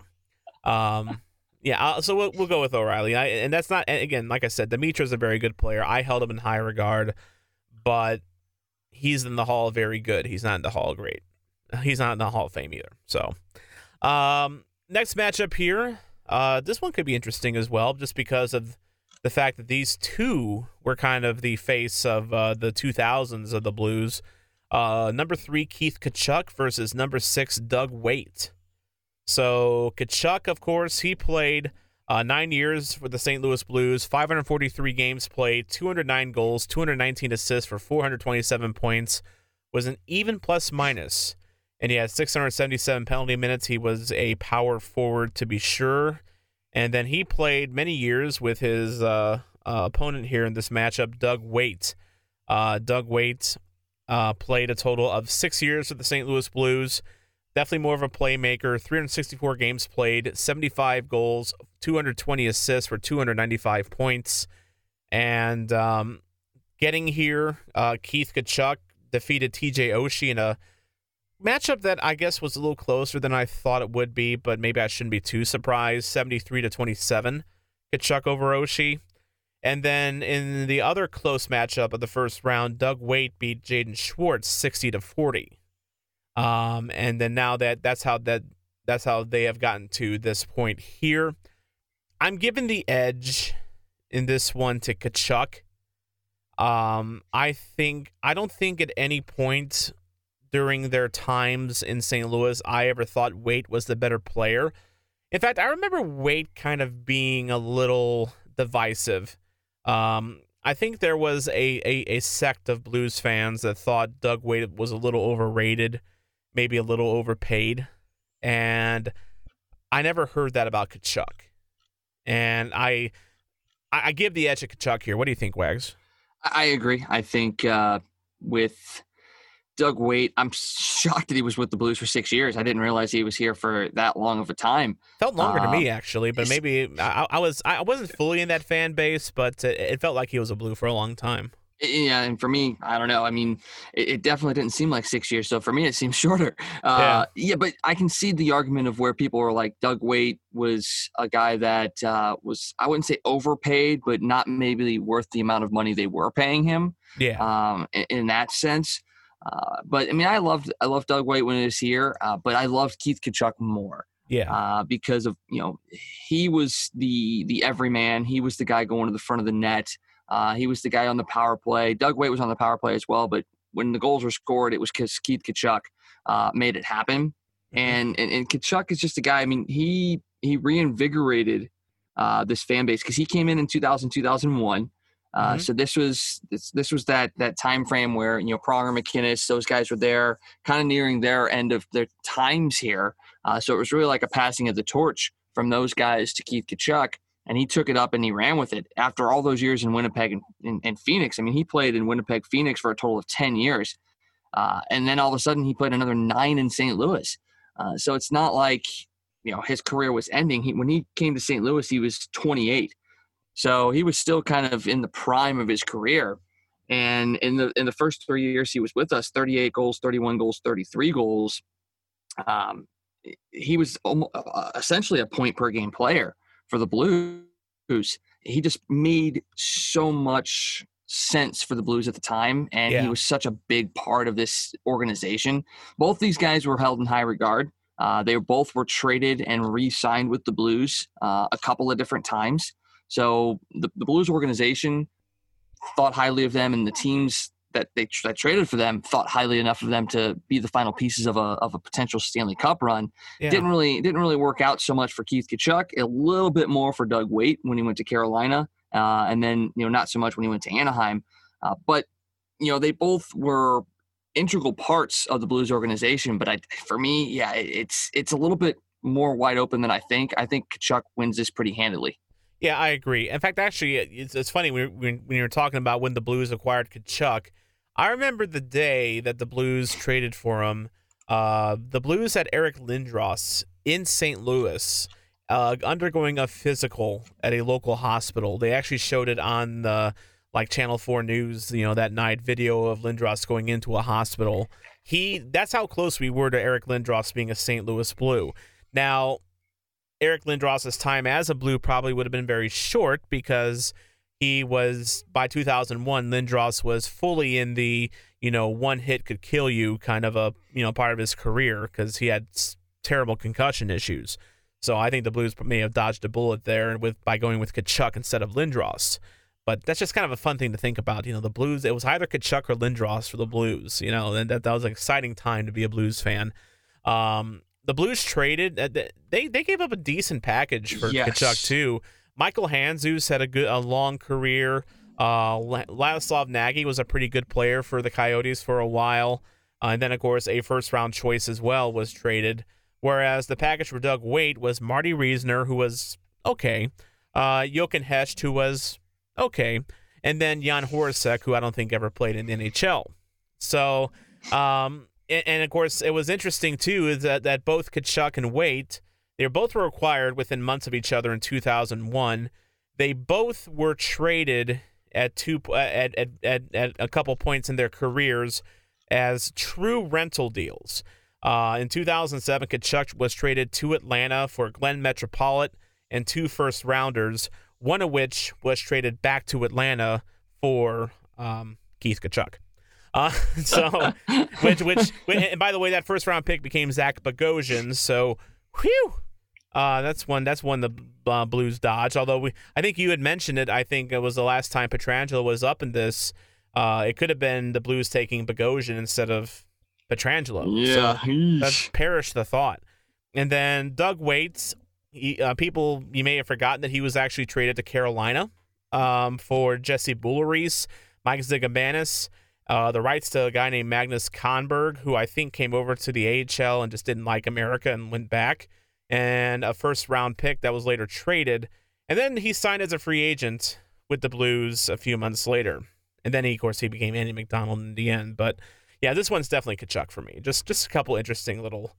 um yeah, uh, so we'll, we'll go with O'Reilly. I, and that's not again, like I said, Demitra's a very good player. I held him in high regard, but he's in the Hall very good. He's not in the Hall great. He's not in the Hall of Fame either. So, um, next matchup here. Uh, this one could be interesting as well, just because of the fact that these two were kind of the face of uh, the 2000s of the Blues. Uh, number three, Keith Tkachuk versus number six, Doug Weight. So Tkachuk, of course, he played uh, nine years for the St. Louis Blues, 543 games played, 209 goals, 219 assists for 427 points. Was an even plus minus, and he had 677 penalty minutes. He was a power forward to be sure, and then he played many years with his uh, uh, opponent here in this matchup, Doug Weight. Uh, Doug Weight uh, played a total of six years with the St. Louis Blues definitely more of a playmaker. 364 games played, 75 goals, 220 assists for 295 points. And um, getting here, uh, Keith Tkachuk defeated TJ Oshie in a matchup that I guess was a little closer than I thought it would be, but maybe I shouldn't be too surprised. 73 to 27, Tkachuk over Oshie. And then in the other close matchup of the first round, Doug Weight beat Jaden Schwartz 60 to 40. Um, and then now that that's how that that's how they have gotten to this point here. I'm giving the edge in this one to Tkachuk. Um, I think I don't think at any point during their times in St. Louis I ever thought Weight was the better player. In fact, I remember Weight kind of being a little divisive. Um, I think there was a, a, a sect of Blues fans that thought Doug Weight was a little overrated, maybe a little overpaid. And I never heard that about Tkachuk. And I I, give the edge to Tkachuk here. What do you think, Wags? I agree. I think uh, with Doug Weight, I'm shocked that he was with the Blues for six years. I didn't realize he was here for that long of a time. Felt longer to Uh, me actually, but maybe I, I was I wasn't fully in that fan base, but it felt like he was a blue for a long time. Yeah, and for me, I don't know. I mean, it, it definitely didn't seem like six years. So for me, it seems shorter. Uh, yeah. but I can see the argument of where people were like, Doug Weight was a guy that uh, was, I wouldn't say overpaid, but not maybe worth the amount of money they were paying him Yeah, um, in, in that sense. Uh, but I mean, I loved I loved Doug Weight when he was here, uh, but I loved Keith Tkachuk more yeah, uh, because of you know he was the the everyman. He was the guy going to the front of the net. Uh, he was the guy on the power play. Doug Weight was on the power play as well, but when the goals were scored, it was because Keith Tkachuk uh, made it happen. And, and and Tkachuk is just a guy. I mean, he he reinvigorated uh, this fan base because he came in in 2000 2001. Uh, Mhm. So this was this, this was that that time frame where you know Pronger, MacInnis, those guys were there, kind of nearing their end of their times here. Uh, so it was really like a passing of the torch from those guys to Keith Tkachuk, and he took it up and he ran with it. After all those years in Winnipeg and, and, and Phoenix, I mean, he played in Winnipeg, Phoenix for a total of ten years, uh, and then all of a sudden he played another nine in St. Louis. Uh, so it's not like you know his career was ending. He, when he came to St. Louis, he was 28. So he was still kind of in the prime of his career. And in the in the first three years he was with us, 38 goals, 31 goals, 33 goals. Um, he was uh, essentially a point per game player for the Blues. He just made so much sense for the Blues at the time, and Yeah. he was such a big part of this organization. Both these guys were held in high regard. Uh, they both were traded and re-signed with the Blues uh, a couple of different times. So the, the Blues organization thought highly of them, and the teams that they that traded for them thought highly enough of them to be the final pieces of a of a potential Stanley Cup run. yeah. Didn't really didn't really work out so much for Keith Tkachuk. A little bit more for Doug Weight when he went to Carolina, uh, and then you know not so much when he went to Anaheim. Uh, but you know they both were integral parts of the Blues organization. But I, for me, yeah, it's it's a little bit more wide open than I think. I think Tkachuk wins this pretty handily. Yeah, I agree. In fact, actually, it's, it's funny when, when, when you were talking about when the Blues acquired Tkachuk. I remember the day that the Blues traded for him. Uh, the Blues had Eric Lindros in St. Louis, uh, undergoing a physical at a local hospital. They actually showed it on the like Channel Four News, you know, that night video of Lindros going into a hospital. He that's how close we were to Eric Lindros being a St. Louis Blue. Now, Eric Lindros's time as a Blue probably would have been very short because he was by 2001 Lindros was fully in the you know one hit could kill you kind of a you know part of his career because he had terrible concussion issues. So I think the Blues may have dodged a bullet there with by going with Tkachuk instead of Lindros. But that's just kind of a fun thing to think about. You know, the Blues, it was either Tkachuk or Lindros for the Blues, you know, and that, that was an exciting time to be a Blues fan. Um, the Blues traded, uh, they, they gave up a decent package for yes. Tkachuk, too. Michael Handzus had a good, a long career. Uh, Ladislav Nagy was a pretty good player for the Coyotes for a while. Uh, and then, of course, a first round choice as well was traded. Whereas the package for Doug Weight was Marty Reasoner, who was okay, uh, Jochen Hecht, who was okay, and then Jan Horacek, who I don't think ever played in the NHL. So, um, and, and, of course, it was interesting too is that, that both Tkachuk and Weight, they both were acquired within months of each other in 2001. They both were traded at two at, at, at, at a couple points in their careers as true rental deals. Uh, in 2007, Tkachuk was traded to Atlanta for Glenn Metropolitan and two first rounders, one of which was traded back to Atlanta for um, Keith Tkachuk. Uh, so, which, which, and by the way, that first round pick became Zach Bogosian. So, whew, uh, that's one. That's one the uh, Blues dodge. Although we, I think you had mentioned it. I think it was the last time Pietrangelo was up in this. Uh, it could have been the Blues taking Bogosian instead of Pietrangelo. Yeah, so that perished the thought. And then Doug Waits. he, uh, people you may have forgotten that he was actually traded to Carolina um, for Jesse Boulerice, Mike Zigomanis, uh, the rights to a guy named Magnus Kahnberg, who I think came over to the AHL and just didn't like America and went back, and a first round pick that was later traded. And then he signed as a free agent with the Blues a few months later. And then, he, of course, he became Andy McDonald in the end. But yeah, this one's definitely Tkachuk for me. Just just a couple interesting little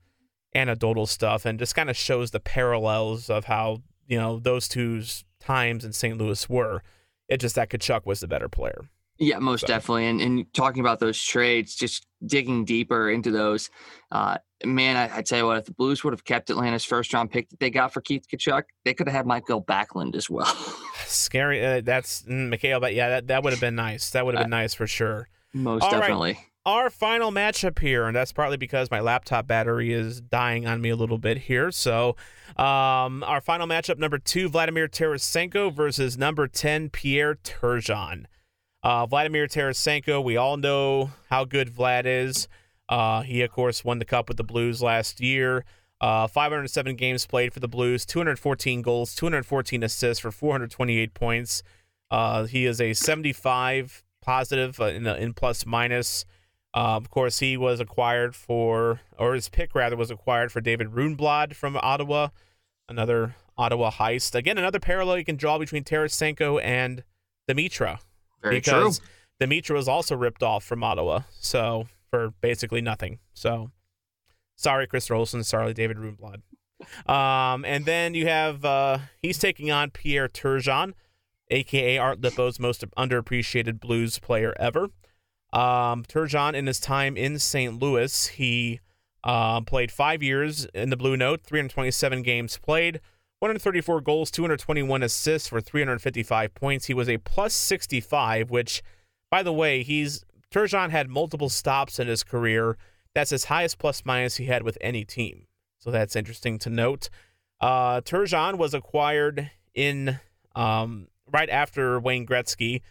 anecdotal stuff, and just kind of shows the parallels of how you know those two times in St. Louis were. It just that Tkachuk was the better player. Yeah, most so. definitely. And, and talking about those trades, just digging deeper into those, uh, man, I, I tell you what, if the Blues would have kept Atlanta's first round pick that they got for Keith Tkachuk, they could have had Mikael Backlund as well. Scary. Uh, that's mm, Mikael, but yeah, that, that would have been nice. That would have been uh, nice for sure. Most All definitely. Right our final matchup here, and that's partly because my laptop battery is dying on me a little bit here. So, um, our final matchup, number two, Vladimir Tarasenko versus number 10, Pierre Turgeon. Uh, Vladimir Tarasenko, we all know how good Vlad is. Uh, he, of course, won the Cup with the Blues last year. Uh, 507 games played for the Blues, 214 goals, 214 assists for 428 points. Uh, he is a 75 positive uh, in, in plus minus. Uh, of course, he was acquired for, or his pick rather was acquired for David Rundblad from Ottawa, another Ottawa heist. Again, another parallel you can draw between Tarasenko and Demitra. Very because true. Demitra was also ripped off from Ottawa, so for basically nothing. So, sorry, Krister Olsson. Sorry, David Rundblad. Um, and then you have uh, he's taking on Pierre Turgeon, aka Art Lippo's most underappreciated blues player ever. Um, Turgeon, in his time in St. Louis, he uh, played five years in the Blue Note, 327 games played, 134 goals, 221 assists for 355 points. He was a plus 65, which, by the way, he's Turgeon had multiple stops in his career. That's his highest plus minus he had with any team. So that's interesting to note. Uh, Turgeon was acquired in um, right after Wayne Gretzky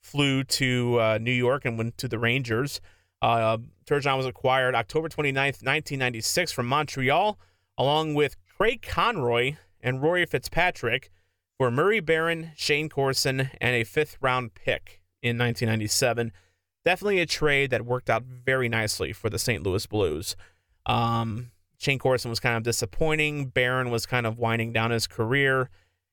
flew to uh, New York and went to the Rangers. Uh, Turgeon was acquired October 29th, 1996 from Montreal, along with Craig Conroy and Rory Fitzpatrick for Murray Barron, Shayne Corson, and a fifth round pick in 1997. Definitely a trade that worked out very nicely for the St. Louis Blues. Um, Shayne Corson was kind of disappointing. Barron was kind of winding down his career.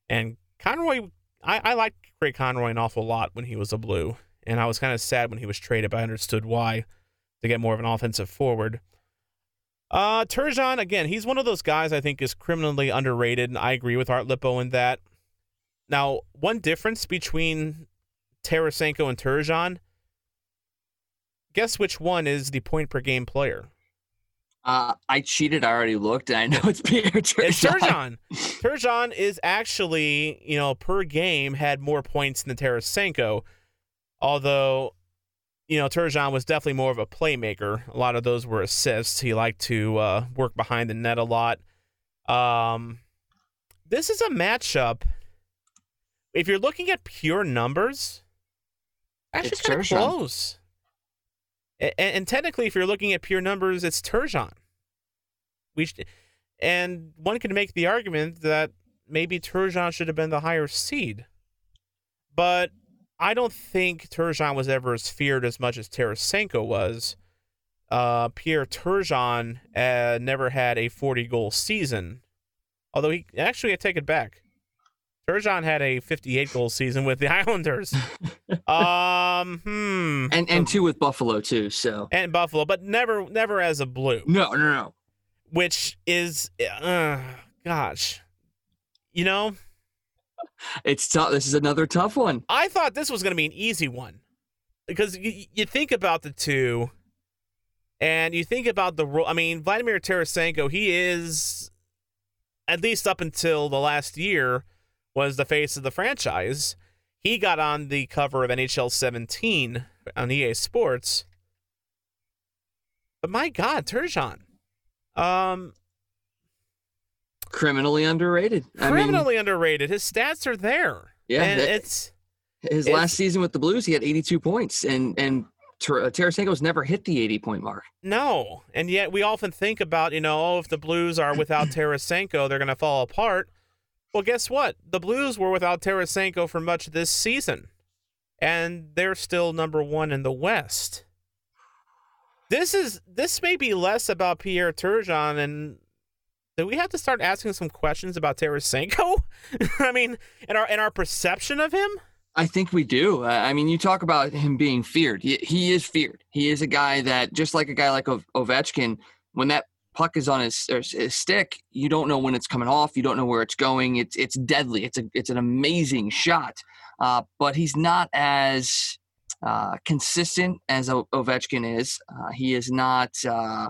And Conroy, I, I liked Craig Conroy an awful lot when he was a Blue, and I was kind of sad when he was traded, but I understood why to get more of an offensive forward. Uh, Turgeon, again, he's one of those guys I think is criminally underrated, and I agree with Art Lippo in that. Now, one difference between Tarasenko and Turgeon, guess which one is the point per game player? Uh, I cheated. I already looked, and I know it's Pierre Turgeon. It's Turgeon. Turgeon is actually, you know, per game had more points than Tarasenko, although, you know, Turgeon was definitely more of a playmaker. A lot of those were assists. He liked to uh, work behind the net a lot. Um, this is a matchup. If you're looking at pure numbers, actually It's kind of close. And, and technically, if you're looking at pure numbers, it's Turgeon. We and one could make the argument that maybe Turgeon should have been the higher seed. But I don't think Turgeon was ever as feared as much as Tarasenko was. Uh, Pierre Turgeon uh, never had a 40 goal season. Although he actually, I take it back. Turgeon had a 58 goal season with the Islanders. um, hmm. and and two with Buffalo too. So and Buffalo, but never, never as a blue no, no, no. which is uh, gosh you know It's tough. This is another tough one. i thought this was going to be an easy one because you, you think about the two and you think about the role i mean vladimir tarasenko he is at least up until the last year was the face of the franchise he got on the cover of nhl 17 on ea sports but my god turgeon um Criminally underrated. I mean, criminally underrated. His stats are there. Yeah, and that- it's his it's- last season with the Blues, he had 82 points, and and uh, Tarasenko's never hit the 80 point mark. no, and yet we often think about you know, oh, if the Blues are without Tarasenko, they're going to fall apart. Well, guess what? The Blues were without Tarasenko for much this season, and they're still number one in the West. This is this may be less about Pierre Turgeon and. Do we have to start asking some questions about Tarasenko? I mean, and our and our perception of him. I think we do. I mean, you talk about him being feared. He, he is feared. He is a guy that, just like a guy like Ov- Ovechkin, when that puck is on his, his stick, you don't know when it's coming off. You don't know where it's going. It's it's deadly. It's a it's an amazing shot. Uh, but he's not as uh, consistent as O- Ovechkin is. Uh, he is not. Uh,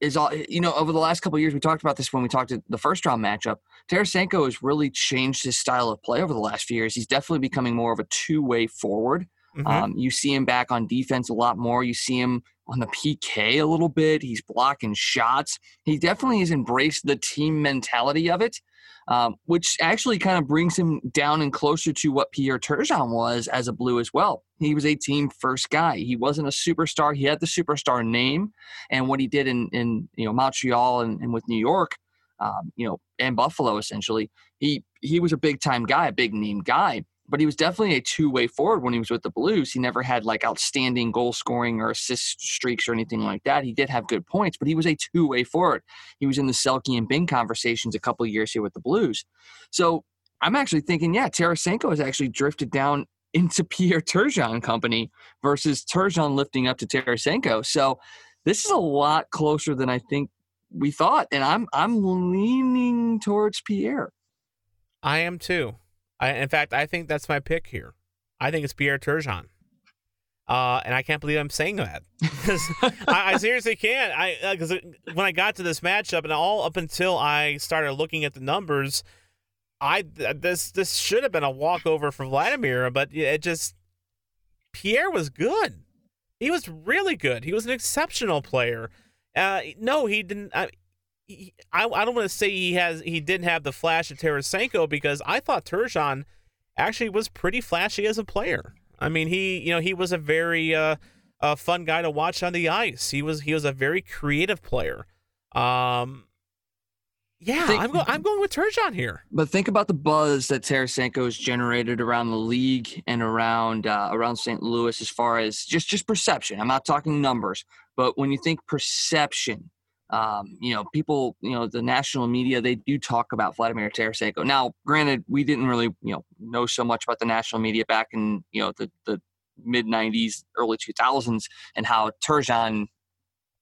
is all you know over the last couple years we talked about this when we talked to the first round matchup Tarasenko has really changed his style of play over the last few years. He's definitely becoming more of a two-way forward. Mhm. Um, you see him back on defense a lot more. You see him on the PK a little bit. He's blocking shots. He definitely has embraced the team mentality of it, um, which actually kind of brings him down and closer to what Pierre Turgeon was as a Blue as well. He was a team first guy. He wasn't a superstar. He had the superstar name, and what he did in in you know Montreal and, and with New York, um, you know, and Buffalo essentially, he he was a big time guy, a big name guy but he was definitely a two-way forward when he was with the Blues. He never had like outstanding goal scoring or assist streaks or anything like that. He did have good points, but he was a two-way forward. He was in the Selke and Byng conversations a couple years here with the Blues. So I'm actually thinking, yeah, Tarasenko has actually drifted down into Pierre Turgeon company versus Turgeon lifting up to Tarasenko. So this is a lot closer than I think we thought, and I'm I'm leaning towards Pierre. I am too. I, in fact, I think that's my pick here. I think it's Pierre Turgeon. Uh, and I can't believe I'm saying that. I, I seriously can't. I because when I got to this matchup, and all up until I started looking at the numbers, I th- this this should have been a walkover for Vladimir, but it just Pierre was good. He was really good. He was an exceptional player. Uh, no, he didn't. I, he, I, I don't want to say he has he didn't have the flash of Tarasenko because I thought Turgeon actually was pretty flashy as a player. I mean, he you know he was a very uh, uh, fun guy to watch on the ice. He was he was a very creative player. Um, yeah, Think- I'm go, I'm going with Turgeon here. But think about the buzz that Tarasenko has generated around the league and around uh, around St. Louis, as far as just just perception. I'm not talking numbers, but when you think perception um, you know, people, you know, the national media, they do talk about Vladimir Tarasenko. Now, granted, we didn't really, you know, know so much about the national media back in, you know, the, the mid 90s, early 2000s, and how Turgeon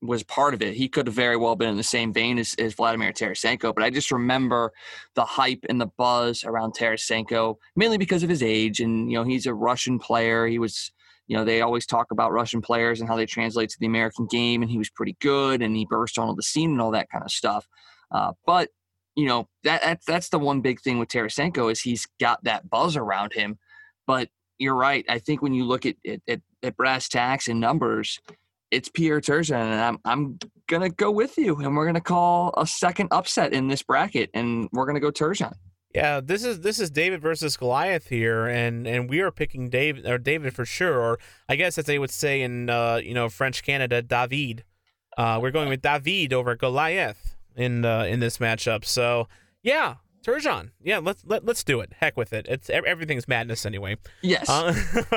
was part of it. He could have very well been in the same vein as, as Vladimir Tarasenko, but I just remember the hype and the buzz around Tarasenko, mainly because of his age. And, you know, he's a Russian player. He was, you know, they always talk about Russian players and how they translate to the American game, and he was pretty good and he burst onto the scene and all that kind of stuff. Uh, but, you know, that, that that's the one big thing with Tarasenko is he's got that buzz around him. But you're right. I think when you look at, at, at brass tacks and numbers, it's Pierre Turgeon, and I'm I'm gonna go with you, and we're gonna call a second upset in this bracket, and we're gonna go Turgeon. Yeah, this is this is David versus Goliath here, and and we are picking David or David for sure, or I guess as they would say in uh, you know French Canada, David. Uh, we're going with David over Goliath in uh, in this matchup. So yeah, Turgeon. Yeah, let's let, let's do it. Heck with it. It's everything's madness anyway. Yes. Uh,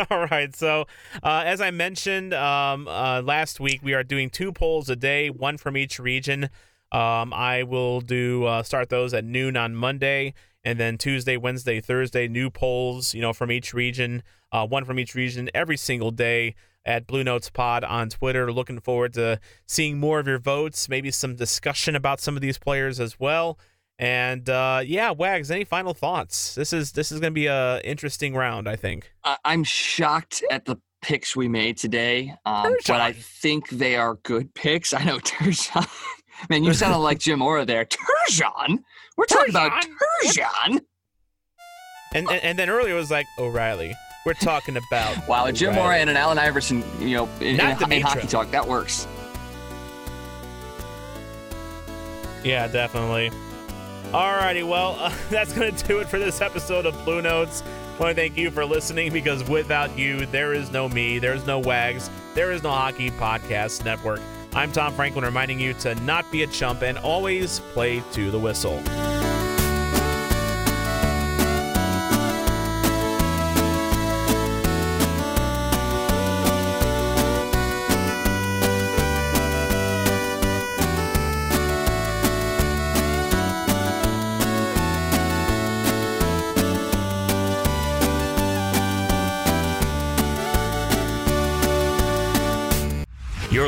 all right. So, uh, as I mentioned um, uh, last week, we are doing two polls a day, one from each region. Um, I will do uh, start those at noon on Monday, and then Tuesday, Wednesday, Thursday, new polls. You know, from each region, uh, one from each region every single day at Blue Notes Pod on Twitter. Looking forward to seeing more of your votes, maybe some discussion about some of these players as well. And uh, yeah, Wags, any final thoughts? This is this is going to be a interesting round, I think. I'm shocked at the picks we made today, um, but I think they are good picks. I know Turgeon. Man, you sounded like Jim Mora there. Turgeon. We're talking about Turgeon. And, and and then earlier it was like O'Reilly. We're talking about wow, Jim Mora and an Allen Iverson. You know, in, in, in hockey talk that works. Yeah, definitely. Alrighty, well, uh, that's going to do it for this episode of Blue Notes. I want to thank you for listening because without you, there is no me, there's no Wags, there is no Hockey Podcast Network. I'm Tom Franklin reminding you to not be a chump and always play to the whistle.